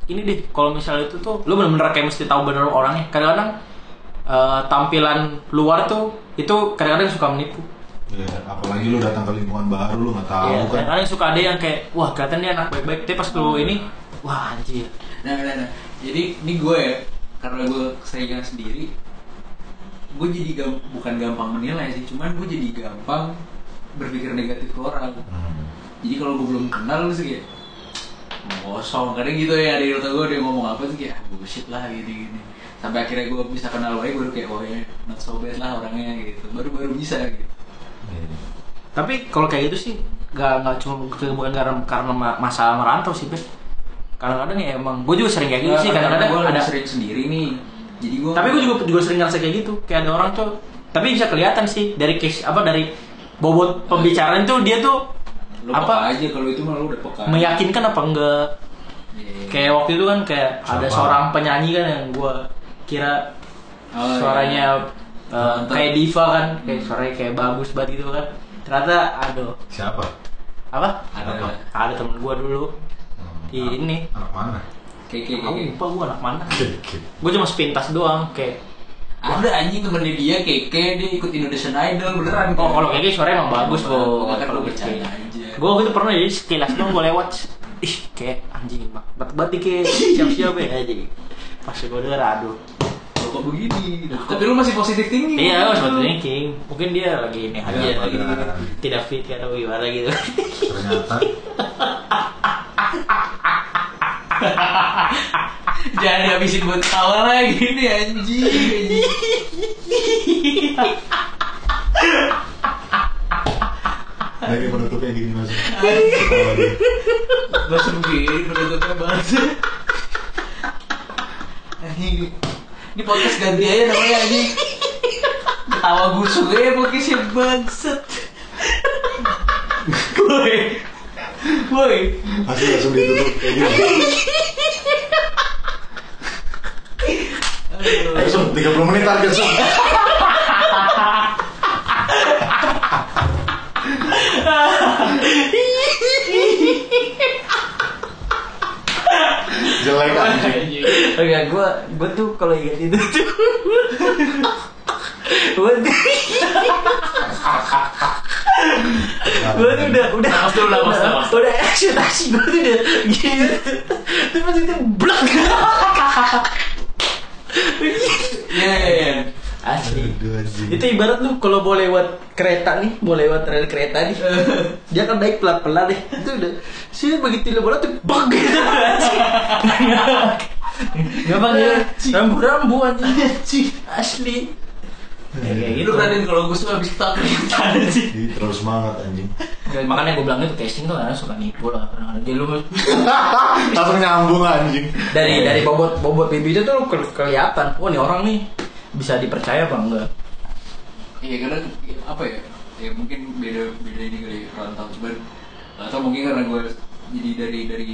[SPEAKER 2] ini deh kalau misalnya itu tuh lu bener-bener kayak mesti tahu bener orangnya kadang-kadang eh, tampilan luar tuh itu kadang-kadang suka menipu
[SPEAKER 3] Iya, apalagi lu datang ke lingkungan baru lu nggak tahu
[SPEAKER 2] Iya,
[SPEAKER 3] kan.
[SPEAKER 2] kadang-kadang suka ada yang kayak wah kelihatan dia anak baik-baik tapi pas lu ini wah anjir
[SPEAKER 1] Nah, nah, nah. Jadi ini gue ya, karena gue seringan sendiri, gue jadi gam- bukan gampang menilai sih, cuman gue jadi gampang berpikir negatif ke orang.
[SPEAKER 3] Hmm.
[SPEAKER 1] Jadi kalau gue belum kenal lu sih kayak kosong, kadang gitu ya di otak gue dia ngomong apa tuh kayak ah, bullshit lah gini gini. Sampai akhirnya gue bisa kenal lagi baru kayak oh ya not so bad lah orangnya gitu. Baru baru bisa gitu.
[SPEAKER 3] Iya.
[SPEAKER 2] tapi kalau kayak gitu sih gak, nggak cuma bukan karena karena ma- masalah merantau sih Beb. kadang-kadang ya emang gue juga sering kayak gitu sih kadang-kadang
[SPEAKER 1] gue
[SPEAKER 2] ada
[SPEAKER 1] sering sendiri nih. Jadi gue
[SPEAKER 2] tapi gue juga juga sering ngerasa kayak gitu kayak ada orang tuh tapi bisa kelihatan sih dari case apa dari bobot pembicaraan tuh dia tuh
[SPEAKER 1] lu
[SPEAKER 2] apa
[SPEAKER 1] peka aja kalau itu mah lu udah peka.
[SPEAKER 2] meyakinkan apa enggak
[SPEAKER 1] Iya.
[SPEAKER 2] kayak waktu itu kan kayak ada
[SPEAKER 3] Siapa?
[SPEAKER 2] seorang penyanyi kan yang gue kira
[SPEAKER 1] Oh,
[SPEAKER 2] suaranya
[SPEAKER 1] iya.
[SPEAKER 2] eh,
[SPEAKER 1] Mantap.
[SPEAKER 2] kayak diva kan kayak
[SPEAKER 1] Hmm.
[SPEAKER 2] suaranya kayak bagus banget gitu kan ternyata aduh
[SPEAKER 3] Siapa?
[SPEAKER 2] apa
[SPEAKER 1] ada
[SPEAKER 3] Apa?
[SPEAKER 2] ada temen gue dulu
[SPEAKER 3] Hmm,
[SPEAKER 2] Di
[SPEAKER 3] anak-
[SPEAKER 2] ini.
[SPEAKER 3] Anak mana?
[SPEAKER 1] kayak kayak
[SPEAKER 2] aku
[SPEAKER 1] kayak-
[SPEAKER 2] lupa gue anak mana gue cuma sepintas doang kayak
[SPEAKER 1] Ada anjing temennya dia keke dia ikut Indonesian Idol beneran.
[SPEAKER 2] oh kalau kayak gitu suaranya emang bagus kok
[SPEAKER 1] bagus, kan
[SPEAKER 2] kalau
[SPEAKER 1] bercanda.
[SPEAKER 2] Gue waktu itu pernah jadi sekilas doang gue lewat ih kayak anjing bang bat bat kayak siap siap ya anjing pas gue denger aduh
[SPEAKER 1] kok begini? Tapi lu masih positif tinggi.
[SPEAKER 2] iya gue sebetulnya thinking mungkin dia lagi ini aja
[SPEAKER 3] Iya,
[SPEAKER 2] lagi tidak fit atau gimana gitu
[SPEAKER 3] Ternyata [LAUGHS]
[SPEAKER 1] Jangan dihabisin buat tawa lagi nih anjing. anjing.
[SPEAKER 3] lagi penutupnya gini mas.
[SPEAKER 1] Bahasa begini penutupnya bahasa. Anjing. Ini podcast ganti aja namanya anjing. Ketawa busuk aja podcastnya bangsat. Woi. Woi.
[SPEAKER 3] Asli langsung ditutup kayak gini. Ayo Sum, 30 menit target Sum. Jelek anjing.
[SPEAKER 2] Enggak, gue gue tuh. Kalau ingat itu tuh gue tuh tuh udah udah
[SPEAKER 1] Napas dulu, napas,
[SPEAKER 2] udah, udah ekspektasi gue tuh udah gitu. Terus pas itu blok
[SPEAKER 1] Iya iya iya.
[SPEAKER 2] asli. Itu ibarat lu kalau mau lewat kereta nih mau lewat rel kereta nih [LAUGHS] dia kan naik pelan pelan deh. Itu udah sih begitu lu bola tuh bang [LAUGHS] gitu nggak pakai rambu rambu anjing. Asli. Ya, kayak gitu.
[SPEAKER 1] Lu berani kalau gue suka habis tak. Sih.
[SPEAKER 3] Ih, terlalu semangat anjing.
[SPEAKER 2] makanya gue bilang itu casting tuh karena suka nipu lah kadang-kadang. Jadi lu [LAUGHS]
[SPEAKER 3] Langsung nyambung anjing.
[SPEAKER 2] dari dari bobot bobot bibirnya tuh lu ke- kelihatan. Oh nih orang nih. Bisa dipercaya apa enggak?
[SPEAKER 1] Iya karena apa ya? Ya mungkin beda beda ini kali rantau cuman atau mungkin karena gue jadi dari dari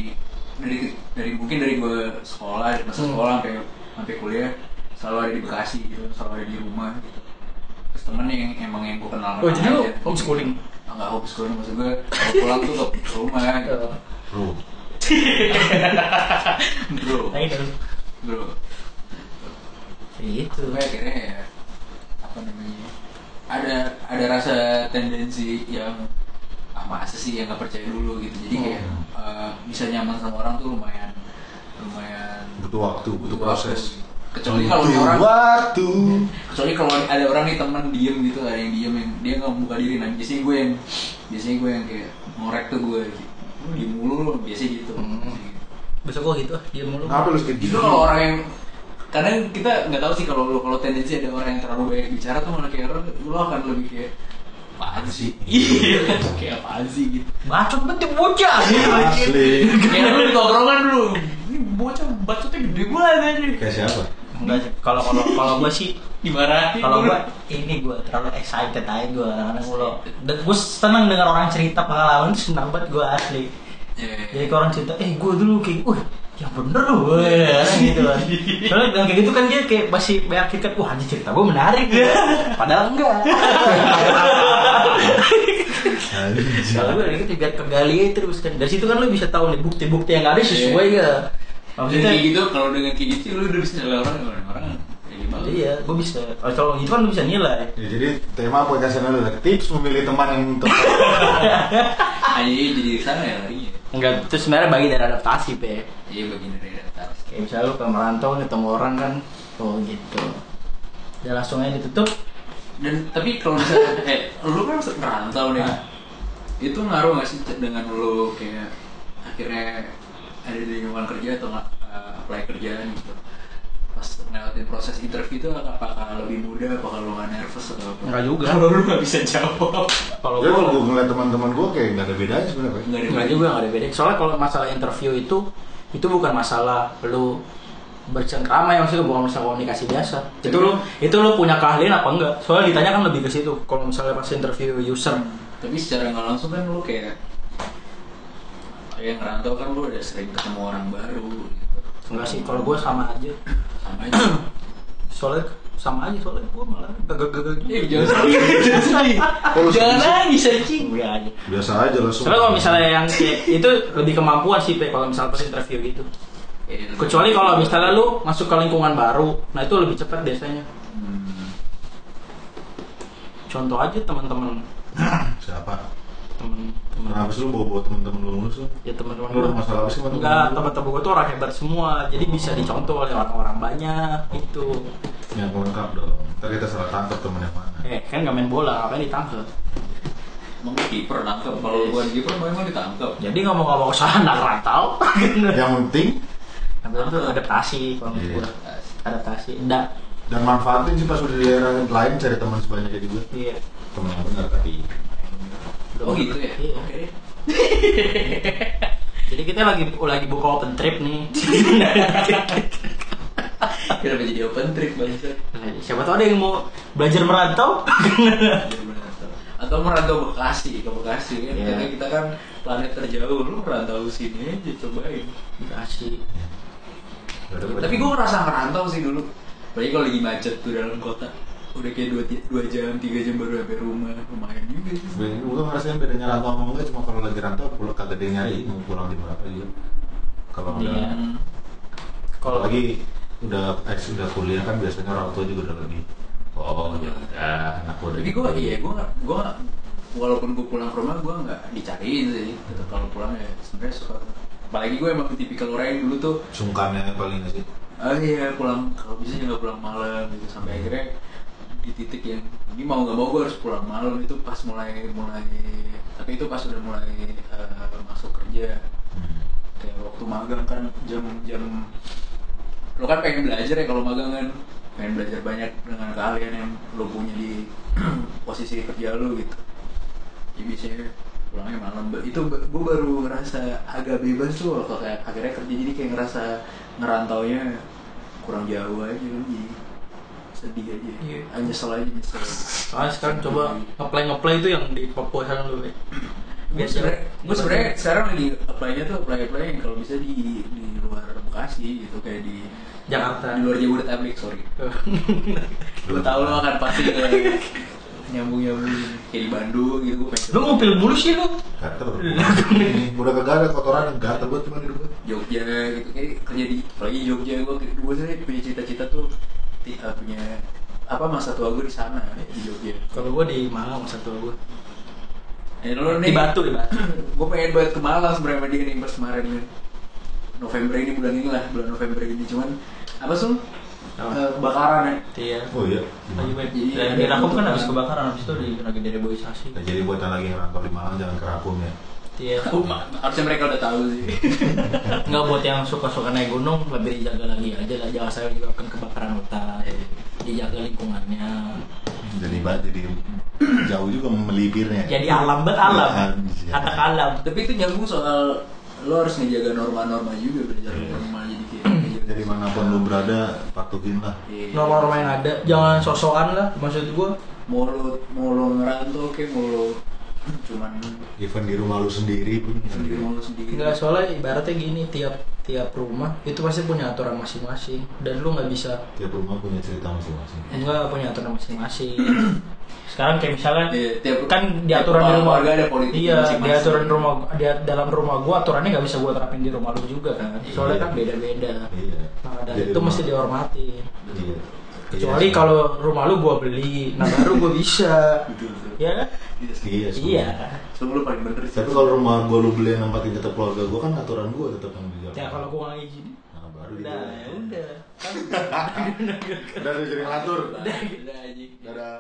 [SPEAKER 1] dari dari mungkin dari gue sekolah masa
[SPEAKER 2] Hmm.
[SPEAKER 1] sekolah sampai sampai kuliah selalu ada di Bekasi gitu selalu ada di rumah gitu. Terus temen yang emang yang gue kenal
[SPEAKER 2] oh jadi lu homeschooling?
[SPEAKER 1] Ah, nggak homeschooling maksud gue kalau pulang tuh ke rumah gitu.
[SPEAKER 3] Bro, [LAUGHS]
[SPEAKER 1] bro.
[SPEAKER 2] Nah itu.
[SPEAKER 1] Bro.
[SPEAKER 2] Itu
[SPEAKER 1] Tapi akhirnya ya apa namanya ada ada rasa tendensi yang masa sih yang nggak percaya dulu gitu jadi kayak
[SPEAKER 3] Hmm.
[SPEAKER 1] eh, bisa nyaman sama orang tuh lumayan lumayan
[SPEAKER 3] butuh waktu, butuh proses.
[SPEAKER 1] waktu. kecuali kalau orang
[SPEAKER 3] waktu.
[SPEAKER 1] kecuali kalau ada orang nih teman diem gitu ada yang diem yang dia nggak membuka diri nah biasanya gue yang biasanya gue yang kayak ngorek tuh gue lu diem mulu lu biasanya gitu
[SPEAKER 2] Hmm. besok gua gitu ah dia mulu
[SPEAKER 3] Kenapa lu gitu?
[SPEAKER 1] kalau orang yang kadang kita nggak tahu sih kalau kalau tendensi ada orang yang terlalu banyak bicara tuh malah kayak orang lu akan lebih kayak apaan sih? Iya, [LAUGHS] kayak apaan sih gitu.
[SPEAKER 2] bacot banget tuh bocah
[SPEAKER 3] Asli.
[SPEAKER 1] Kayak lu di tongkrongan dulu. Ini bocah bacotnya gede banget aja.
[SPEAKER 3] Kayak siapa?
[SPEAKER 2] enggak kalau kalau kalau gue sih
[SPEAKER 1] Dimarahin.
[SPEAKER 2] kalau gue ini gue terlalu excited aja gue kadang-kadang gue dan gue seneng dengar orang cerita pengalaman itu senang banget gue asli
[SPEAKER 1] Iya, iya.
[SPEAKER 2] jadi orang cerita eh gue dulu kayak wah yang bener loh gue gitu kan soalnya dengan kayak gitu kan dia kayak masih meyakinkan wah anjir cerita gue menarik gitu. padahal enggak kalau gue dari gitu biar kegali aja terus kan dari situ kan lu bisa tahu nih bukti-bukti yang ada sesuai
[SPEAKER 1] Iya.
[SPEAKER 2] ya maksudnya
[SPEAKER 1] kayak gitu kalau dengan kayak gitu lu udah bisa nilai orang orang
[SPEAKER 2] iya gue bisa Oh, kalau gitu kan lu bisa nilai
[SPEAKER 3] Ya, jadi tema podcast ini adalah tips memilih teman yang tepat. [LAUGHS]
[SPEAKER 1] Hanya jadi di sana ya larinya.
[SPEAKER 2] Enggak itu sebenarnya bagi dari adaptasi pe
[SPEAKER 1] Iya bagian dari adaptasi.
[SPEAKER 2] kayak misalnya lu ke merantau ketemu orang kan oh gitu ya langsung aja ditutup
[SPEAKER 1] Dan tapi kalau misalnya [LAUGHS] eh lu kan merantau nih.
[SPEAKER 2] Ah.
[SPEAKER 1] Itu ngaruh gak sih dengan lu kayak akhirnya ada di lingkungan kerja atau nggak uh, apply kerjaan gitu? Pas ngelewatin proses interview itu apakah lebih mudah, apakah lu nggak nervous atau apa?
[SPEAKER 2] Enggak juga.
[SPEAKER 1] Kalau lu nggak bisa jawab.
[SPEAKER 2] kalau
[SPEAKER 3] Jadi kalau
[SPEAKER 2] gue
[SPEAKER 3] gue ngeliat teman-teman gue kayak nggak ada bedanya sebenarnya.
[SPEAKER 1] Nggak ada
[SPEAKER 2] juga enggak ada beda. Soalnya kalau masalah interview itu itu bukan masalah lu bercengkrama yang maksudnya bukan masalah komunikasi biasa. Itu lu itu lu punya keahlian apa enggak? Soalnya ditanya kan lebih ke situ. Kalau misalnya pas interview user,
[SPEAKER 1] Tapi secara nggak langsung kan lu kayak yang ngerantau kan lu udah sering ketemu orang baru gitu.
[SPEAKER 2] Enggak sih. Kalau gue sama aja.
[SPEAKER 1] Sama aja. [COUGHS]
[SPEAKER 2] Soalnya sama aja soalnya gue malah gagal-gagal gitu.
[SPEAKER 1] Eh, jangan sedih, jangan sedih.
[SPEAKER 3] Kalau
[SPEAKER 1] Jangan
[SPEAKER 3] sedih
[SPEAKER 1] nangis anjing.
[SPEAKER 3] Biasa aja langsung.
[SPEAKER 2] Soalnya kalau misalnya yang kayak itu lebih kemampuan sih Pe, kalau misalnya pas interview gitu. Kecuali kalau misalnya lu masuk ke lingkungan baru, nah itu lebih cepat biasanya.
[SPEAKER 1] Hmm.
[SPEAKER 2] Contoh aja teman-teman
[SPEAKER 3] siapa?
[SPEAKER 2] teman teman
[SPEAKER 3] Kenapa sih lu bawa-bawa teman-teman lu mulu
[SPEAKER 2] ya teman-teman
[SPEAKER 3] Lu
[SPEAKER 2] gua.
[SPEAKER 3] masalah apa sih sama temen
[SPEAKER 2] enggak teman-teman gue tuh orang hebat semua jadi bisa dicontoh oleh orang-orang banyak itu
[SPEAKER 3] Yang lengkap dong. Ntar kita salah tangkap temen yang mana.
[SPEAKER 2] eh kan gak main bola ngapain ditangkap
[SPEAKER 1] Emang gua kiper nangkep. Kalau gua kiper memang ditangkap.
[SPEAKER 2] jadi ngomong-ngomong soal anak rantau [LAUGHS]
[SPEAKER 3] yang penting
[SPEAKER 2] yang penting tuh adaptasi kalau
[SPEAKER 3] Iya.
[SPEAKER 2] gua adaptasi enggak
[SPEAKER 3] dan manfaatin sih pas udah di daerah lain cari teman sebanyak juga.
[SPEAKER 2] iya
[SPEAKER 3] Temen yang benar tapi.
[SPEAKER 1] Oh gitu ya.
[SPEAKER 2] Iya.
[SPEAKER 1] Oke. deh. [LAUGHS]
[SPEAKER 2] jadi kita lagi lagi buka open trip nih [LAUGHS]
[SPEAKER 1] Kenapa jadi open trip bangsa?
[SPEAKER 2] siapa tahu ada yang mau belajar merantau
[SPEAKER 1] Atau merantau Bekasi ke Bekasi kan?
[SPEAKER 2] Iya.
[SPEAKER 1] Karena kita kan planet terjauh. Lu merantau sini aja cobain.
[SPEAKER 3] ada
[SPEAKER 1] Tapi gue ngerasa ngerantau sih dulu. Apalagi kalau lagi macet tuh dalam kota. Udah kayak 2, dua jam, 3 jam baru sampai rumah. Lumayan juga sih.
[SPEAKER 3] Gue tuh ngerasain bedanya rantau sama enggak cuma kalau lagi rantau pulang kagak ada nyari mau pulang di berapa juga. Kalau udah
[SPEAKER 2] Iya.
[SPEAKER 1] Hmm.
[SPEAKER 2] kalau
[SPEAKER 3] lagi udah eh, sudah kuliah kan biasanya orang tua juga udah lebih oh ya udah anak gue udah
[SPEAKER 1] Tapi gue iya gue nggak gue nggak walaupun gue pulang ke rumah gue nggak dicariin sih. Tetap kalau pulang ya sebenarnya suka. Apalagi gue emang tipikal orang yang dulu tuh
[SPEAKER 3] sungkannya paling sih
[SPEAKER 1] ah iya pulang kalau bisa ya nggak pulang malam gitu sampai akhirnya di titik yang ini mau nggak mau gue harus pulang malam. Itu pas mulai mulai tapi itu pas udah mulai eh, masuk kerja. Kayak waktu magang kan jam jam lo kan pengen belajar ya kalau magang kan. Pengen belajar banyak dengan keahlian yang lo punya di [CLEARS THROAT] posisi kerja lo gitu. Jadi biasanya pulangnya malam. Itu gue baru ngerasa agak bebas tuh kalau kayak akhirnya kerja. Jadi kayak ngerasa ngerantaunya kurang jauh aja jadi sedih aja.
[SPEAKER 2] Iya.
[SPEAKER 1] Ah, nyesel aja nyesel
[SPEAKER 2] soalnya sekarang coba ngeplay ngeplay itu yang di Papua sana dulu ya
[SPEAKER 1] gue sebenarnya gue sebenarnya sekarang lagi apply-nya tuh apply apply yang kalau bisa di di luar Bekasi gitu kayak di
[SPEAKER 2] Jakarta.
[SPEAKER 1] di luar Jabodetabek sorry. [LAUGHS] Gue tahu lo akan pasti kayak [LAUGHS] nyambung nyambung kayak di Bandung gitu pengen
[SPEAKER 2] lu ngupil mulu sih lu?
[SPEAKER 3] Gatel. [LAUGHS] Udah kagak ada kotoran yang gatel buat cuma hidup gue
[SPEAKER 1] Jogja gitu kayak kerja di apalagi Jogja gue gue sebenarnya punya cita-cita tuh eh, punya apa masa tua gue di sana di Jogja.
[SPEAKER 2] Kalau gua di Malang satu gua.
[SPEAKER 1] Eh, lo
[SPEAKER 2] di Batu di Batu. [CLEARS THROAT]
[SPEAKER 1] gue pengen banget ke Malang sebenarnya sama dia nih pas kemarin nih. November ini bulan ini lah bulan November ini. Cuman apa sih? Eh, kebakaran ya.
[SPEAKER 2] Iya.
[SPEAKER 3] Oh iya?
[SPEAKER 2] Lagi baik
[SPEAKER 1] Jadi-
[SPEAKER 2] dan di Lampung kan habis kebakaran habis itu di lagi direboisasi
[SPEAKER 3] Nah, jadi buat yang lagi ngerantau di Malang jangan kerapun ya
[SPEAKER 2] iya.
[SPEAKER 1] Oh, [LAUGHS] harusnya mereka udah tahu sih. [LAUGHS]
[SPEAKER 2] Nggak buat yang suka-suka naik gunung lebih dijaga lagi aja lah. Jangan saya menyebabkan kebakaran hutan. Dijaga lingkungannya.
[SPEAKER 3] Jadi jadi jauh juga melibirnya.
[SPEAKER 2] Jadi alam bet alam.
[SPEAKER 3] Anjir.
[SPEAKER 2] kata alam.
[SPEAKER 1] Tapi itu nyambung soal lo harus ngejaga norma-norma juga belajar norma jadi kayak ngejaga
[SPEAKER 3] Ya di mana pun lu berada, patuhin lah.
[SPEAKER 1] Iya.
[SPEAKER 2] norma-norma yang ada. Jangan sosokan lah maksud gue
[SPEAKER 1] mau lu mau lu ngerantau kayak mau lu cuman
[SPEAKER 3] Even di rumah lu sendiri pun.
[SPEAKER 1] sendiri mau lu sendiri
[SPEAKER 2] Enggak soalnya ibaratnya gini tiap tiap rumah itu pasti punya aturan masing-masing dan lu nggak bisa
[SPEAKER 3] Tiap rumah punya cerita masing-masing.
[SPEAKER 2] enggak punya aturan masing-masing sekarang kayak misalnya
[SPEAKER 1] Iya, tiap
[SPEAKER 2] kan di aturan di rumah
[SPEAKER 1] ada politik
[SPEAKER 2] iya di aturan rumah di dalam rumah gua aturannya nggak bisa gua terapin di rumah lu juga kan soalnya
[SPEAKER 3] Iya.
[SPEAKER 2] kan beda-beda
[SPEAKER 3] Iya.
[SPEAKER 2] nah dan
[SPEAKER 3] Jadi
[SPEAKER 2] itu
[SPEAKER 3] rumah-
[SPEAKER 2] mesti dihormati
[SPEAKER 3] Iya.
[SPEAKER 2] kecuali
[SPEAKER 3] Iya
[SPEAKER 2] kalau rumah lu gua beli nah baru gua bisa
[SPEAKER 1] Betul, betul.
[SPEAKER 2] Ya kan
[SPEAKER 1] Iya sih.
[SPEAKER 3] Iya.
[SPEAKER 2] iya
[SPEAKER 1] Semua lu paling bener sih.
[SPEAKER 3] Tapi kalau rumah gua lu beli yang nempatin tetap keluarga gua kan aturan gua tetap yang dijalankan.
[SPEAKER 2] ya kalau gua nggak izin
[SPEAKER 3] Nah, baru
[SPEAKER 2] udah ya
[SPEAKER 3] gitu.
[SPEAKER 2] udah kan
[SPEAKER 3] Udah udah jadi ngatur.
[SPEAKER 1] Udah, udah, anjing.
[SPEAKER 3] Dadah.